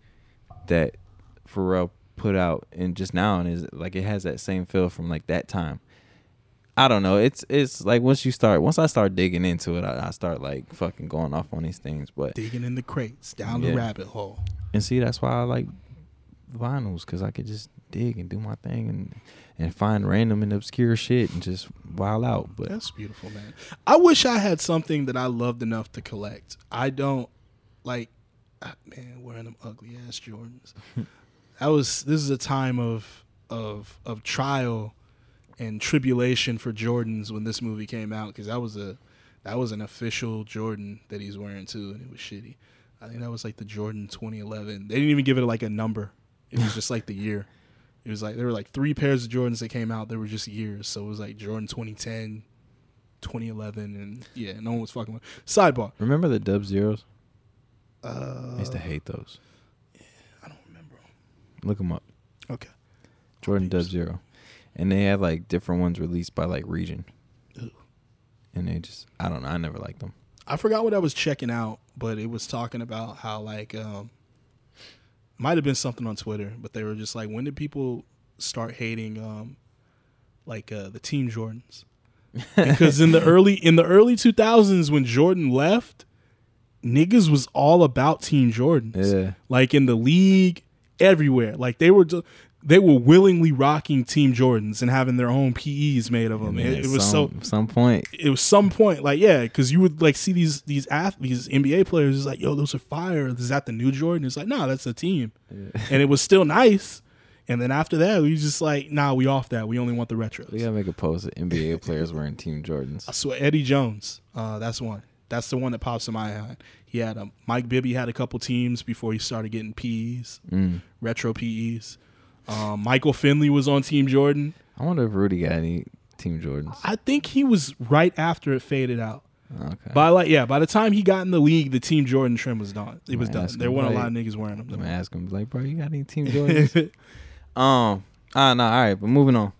that Pharrell put out and just now and is like it has that same feel from like that time. I don't know. It's it's like once you start once I start digging into it, I, I start like fucking going off on these things. But Digging in the crates, down Yeah. the rabbit hole. and see, that's why I like vinyls because I could just dig and do my thing and and find random and obscure shit and just wild out. But That's beautiful, man. I wish I had something that I loved enough to collect. I don't like ah, man wearing them ugly ass Jordans. <laughs> that was this is a time of of of trial and tribulation for Jordans when this movie came out because that was a that was an official Jordan that he's wearing too, and it was shitty. I think that was like the Jordan 2011. They didn't even give it like a number. It was just like the year. It was like there were like three pairs of Jordans that came out. They were just years, so it was like Jordan 2010, 2011, and yeah, no one was fucking. With. Sidebar. remember the Dub Zeros? Uh, I used to hate those. Yeah, I don't remember. Look them up. Okay. Jordan Dub Zero, and they had like different ones released by like region. Ooh. And they just, I don't know. I never liked them. I forgot what I was checking out, but it was talking about how like um might have been something on Twitter, but they were just like when did people start hating um like uh the team Jordans? Because in the <laughs> early in the early 2000s when Jordan left, niggas was all about team Jordans. Yeah. Like in the league, everywhere. Like they were they were willingly rocking team Jordans and having their own PEs made of them. It, it was some, so some point. it was some point like yeah because you would like see these these athletes, nba players is like yo those are fire is that the new jordan it's like no that's a team and it was still nice and then after that we just like nah we off that we only want the retros We gotta make a post of NBA <laughs> players wearing Team Jordans. i swear eddie jones uh that's one that's the one that pops in my head. he had a mike bibby had a couple teams before he started getting pes Mm. retro pes um, michael finley was on team jordan I wonder if Rudy got any Team Jordans. i think he was right after it faded out Okay. By like yeah, by the time he got in the league, the Team Jordan trim was done. It was done. There weren't a lot of niggas wearing them. I'm gonna ask him like, bro, you got any Team <laughs> Jordans? um. Ah, no. All right, but moving on.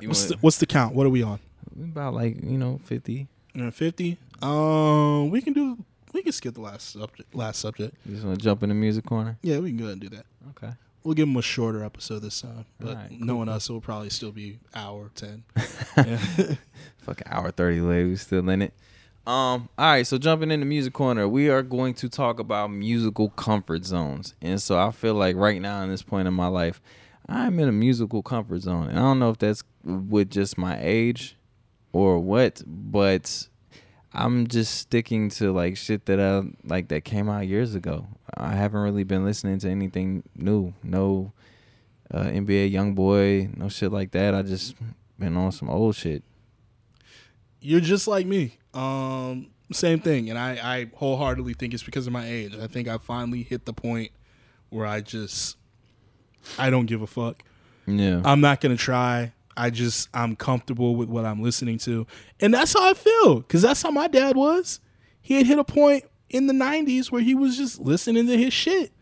What's, the, what's the count? What are we on? about like you know fifty. Fifty. Um, we can do. We can skip the last subject. Last subject. You just want to jump in the music corner? Yeah, we can go ahead and do that. Okay. We'll give them a shorter episode this time, but Alright, cool, knowing us, it will probably still be hour ten. <laughs> Fucking hour thirty later, we still in it. Um. All right. So jumping into the music corner, we are going to talk about musical comfort zones, and so I feel like right now in this point in my life, I'm in a musical comfort zone, and I don't know if that's with just my age or what, but I'm just sticking to like shit that I like that came out years ago. I haven't really been listening to anything new. No uh, NBA young boy, no shit like that. I just been on some old shit. You're just like me. Um, same thing, and I, I wholeheartedly think it's because of my age. I think I finally hit the point where I just, I don't give a fuck. Yeah. I'm not gonna try. I just I'm comfortable with what I'm listening to, and that's how I feel. Cause that's how my dad was. He had hit a point in the '90s where he was just listening to his shit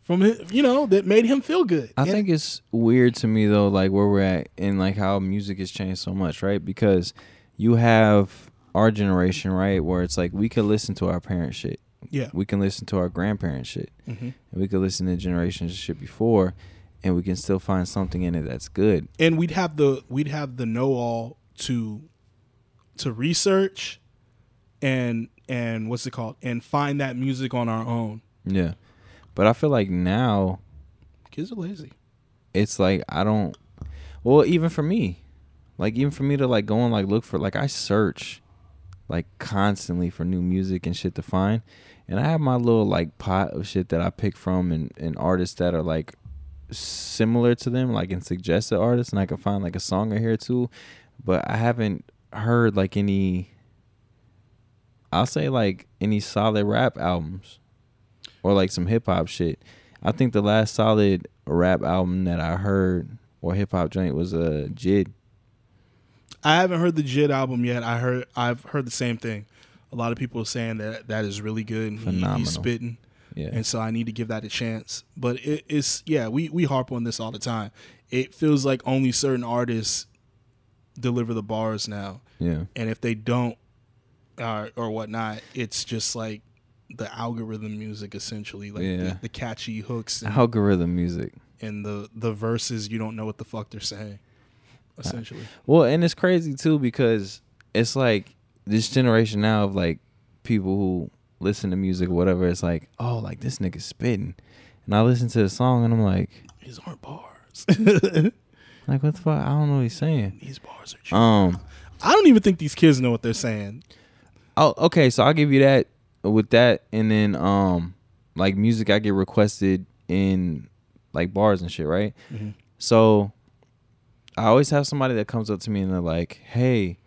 from his, you know, that made him feel good. I And- think it's weird to me though, like where we're at and like how music has changed so much, right? Because you have our generation, right, where it's like we could listen to our parents' shit, yeah, we can listen to our grandparents' shit, hmm and we could listen to generations shit before, and we can still find something in it that's good. and we'd have the we'd have the know all to to research and and what's it called and find that music on our own. Yeah, but I feel like now Kids are lazy. it's like I don't. Well, even for me, like even for me to like go and like look for like I search like constantly for new music and shit to find, and I have my little like pot of shit that I pick from and, and artists that are like similar to them, like and suggested artists, and I can find like a song or here too, but I haven't heard like any. I'll say like any solid rap albums, or like some hip hop shit. I think the last solid rap album that I heard or hip hop joint was a uh, Jid. I haven't heard the Jid album yet. I heard I've heard the same thing. A lot of people are saying that that is really good and he, Phenomenal. he's spitting, Yeah. and so I need to give that a chance. But it, it's yeah, we we harp on this all the time. It feels like only certain artists deliver the bars now, yeah. and if they don't uh, or whatnot, it's just like the algorithm music essentially, like Yeah. the, the catchy hooks and, Algorithm music. and the the verses. You don't know what the fuck they're saying. Essentially, Well, and it's crazy too because it's like this generation now of like people who listen to music or whatever. It's like, oh, like this nigga's spitting, and I listen to the song and I'm like, these aren't bars. <laughs> like what the fuck? I don't know what he's saying. these bars are. True. Um. I don't even think these kids know what they're saying. Oh, okay. So I'll give you that with that, and then um, like music I get requested in like bars and shit, right? So I always have somebody that comes up to me and they're like, "Hey,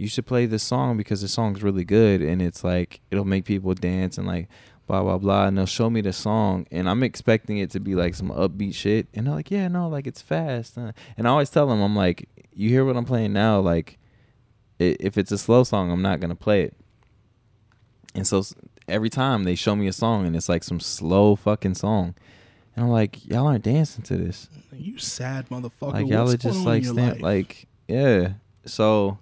you should play this song because the song's really good and it's like it'll make people dance and like blah blah blah." And they'll show me the song and I'm expecting it to be like some upbeat shit, and they're like, "Yeah, no, like it's fast." Uh, And I always tell them, I'm like, "You hear what I'm playing now? Like, if it's a slow song, I'm not gonna play it." And so, every time they show me a song and it's like some slow fucking song, and I'm like, y'all aren't dancing to this. You sad motherfucker. Like y'all What's are just like stand, like yeah. So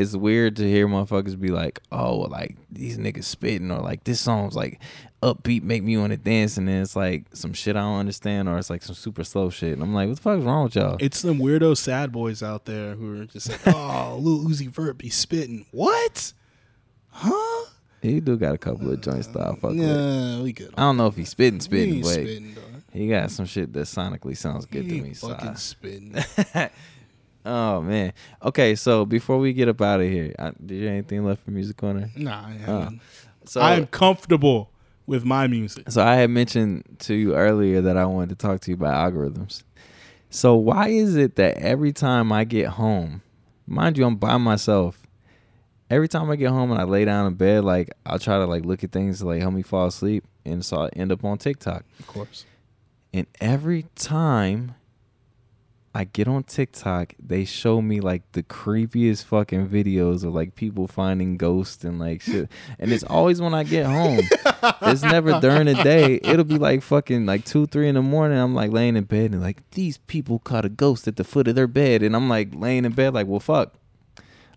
it's weird to hear motherfuckers be like, oh, like these niggas spitting or like this song's like upbeat, make me want to dance, and then it's like some shit I don't understand or it's like some super slow shit, and I'm like, what the fuck's wrong with y'all? It's some weirdo sad boys out there who are just like, <laughs> oh, Lil Uzi Vert be spitting. What? Huh? he do got a couple of joints that I fuck with. Yeah, we good. I don't know if he's spitting, spitting, but spitting, he got some shit that sonically sounds good He to me. So fucking I- spitting. <laughs> oh man. Okay, so before we get up out of here, I, did you have anything left for music corner? Nah, I Oh. So I am comfortable with my music. So I had mentioned to you earlier that I wanted to talk to you about algorithms. So why is it that every time I get home, mind you, I'm by myself. Every time I get home and I lay down in bed, like I'll try to like look at things to like help me fall asleep, and so I end up on TikTok. Of course. And every time I get on TikTok, they show me like the creepiest fucking videos of like people finding ghosts and like shit. And it's always when I get home. it's never during the day. It'll be like fucking like two, three in the morning. I'm like laying in bed and like these people caught a ghost at the foot of their bed. And I'm like laying in bed like, well, fuck.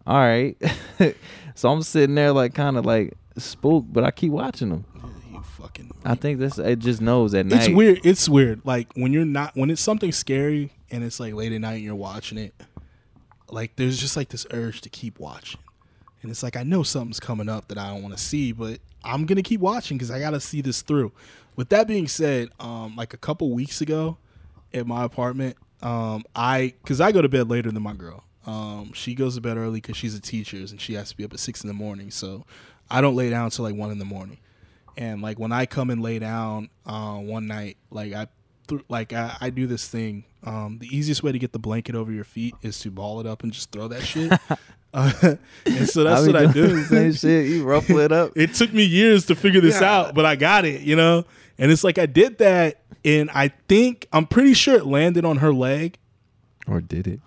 All right. <laughs> so I'm sitting there like kind of like spooked, but I keep watching them. You fucking. I think this it just knows at night. It's weird. It's weird. Like when you're not when it's something scary and it's like late at night and you're watching it. Like there's just like this urge to keep watching, and it's like I know something's coming up that I don't want to see, but I'm gonna keep watching because I gotta see this through. With that being said, um, like a couple weeks ago, at my apartment, um, I because I go to bed later than my girl. Um, she goes to bed early because she's a teacher and she has to be up at six in the morning. So I don't lay down until like one in the morning. And like when I come and lay down uh, one night, like I, th- like I, I do this thing. Um, the easiest way to get the blanket over your feet is to ball it up and just throw that shit. uh, <laughs> <laughs> and so that's be what I doing do. Same <laughs> shit. You ruffle it up. It took me years to figure this out, but I got it, you know? And it's like I did that and I think I'm pretty sure it landed on her leg. or did it?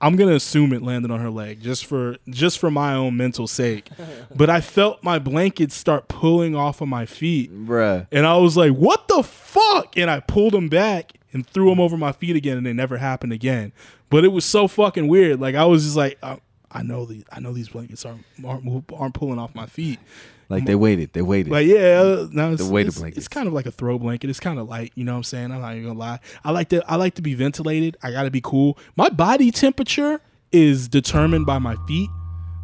I'm gonna assume it landed on her leg just for just for my own mental sake. <laughs> But I felt my blankets start pulling off of my feet. Bruh. And I was like, what the fuck? And I pulled them back and threw them over my feet again, and it never happened again. But it was so fucking weird. Like I was just like, I, I know these, I know these blankets aren't aren't, aren't pulling off my feet. Like they waited. They waited. But yeah, uh, no, it's, The weighted it's, blankets. it's kind of like a throw blanket. It's kind of light. You know what I'm saying? I'm not even gonna lie. I like to I like to be ventilated. I gotta be cool. My body temperature is determined by my feet.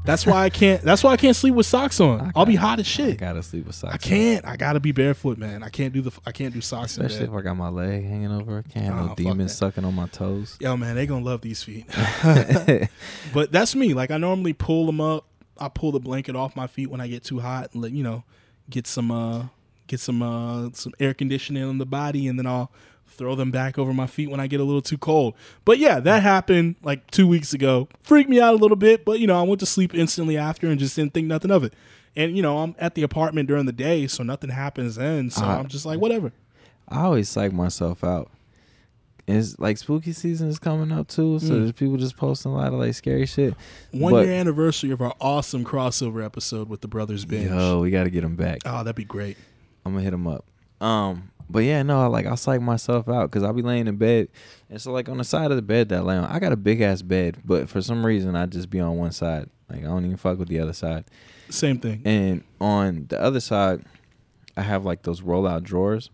That's why I can't. That's why I can't sleep with socks on. I'll be hot as shit. I gotta sleep with socks. I can't. I gotta be barefoot, man. I can't do the. I can't do socks in Especially if I got my leg hanging over. I can't have Oh, no demons sucking on my toes. Yo, man, they gonna love these feet. <laughs> <laughs> but that's me. Like I normally pull them up. I pull the blanket off my feet when I get too hot, and let you know, get some uh, get some uh, some air conditioning on the body, and then I'll throw them back over my feet when I get a little too cold. But yeah, that happened like two weeks ago. Freaked me out a little bit, but you know, I went to sleep instantly after and just didn't think nothing of it. And you know, I'm at the apartment during the day, so nothing happens then. So Uh, I'm just like, whatever. I always psych myself out. It's like spooky season is coming up too, so Mm. there's people just posting a lot of like scary shit. One But- year anniversary of our awesome crossover episode with the Brothers Binge. Yo, we got to get them back. Oh, that'd be great. I'm gonna hit them up. Um, but yeah, no, like I'll psych myself out because I'll be laying in bed, and so like on the side of the bed that I lay on, I got a big ass bed, but for some reason I just be on one side. Like I don't even fuck with the other side. Same thing. And on the other side, I have like those roll out drawers.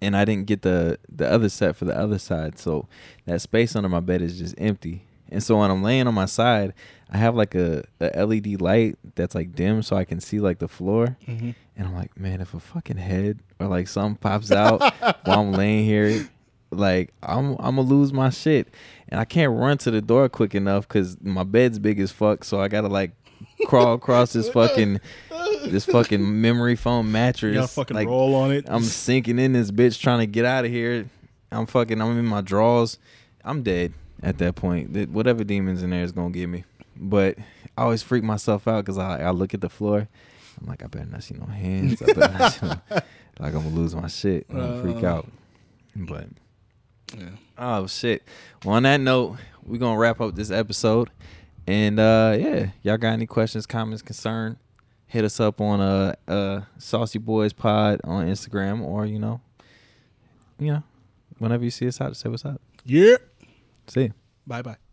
And I didn't get the the other set for the other side, so that space under my bed is just empty. And so when I'm laying on my side, I have like a, a LED light that's like dim, so I can see like the floor. Mm-hmm. And I'm like, man, if a fucking head or like something pops out <laughs> while I'm laying here, like I'm I'm gonna lose my shit, and I can't run to the door quick enough because my bed's big as fuck. So I gotta like crawl across this fucking this fucking memory foam mattress. You gotta fucking like, roll on it. I'm sinking in this bitch trying to get out of here. I'm fucking. I'm in my drawers. I'm dead at that point. Whatever demons in there is gonna get me. But I always freak myself out because I I look at the floor. I'm like, I better not see no hands. I better not see no, <laughs> like I'm gonna lose my shit. I'm gonna freak Uh. out. But yeah. oh shit. Well, on that note, we're gonna wrap up this episode. And uh yeah, y'all got any questions, comments, concern? hit us up on uh uh Saucy Boys Pod on Instagram or you know, you know, whenever you see us out, say what's up. Yeah. See. Bye bye.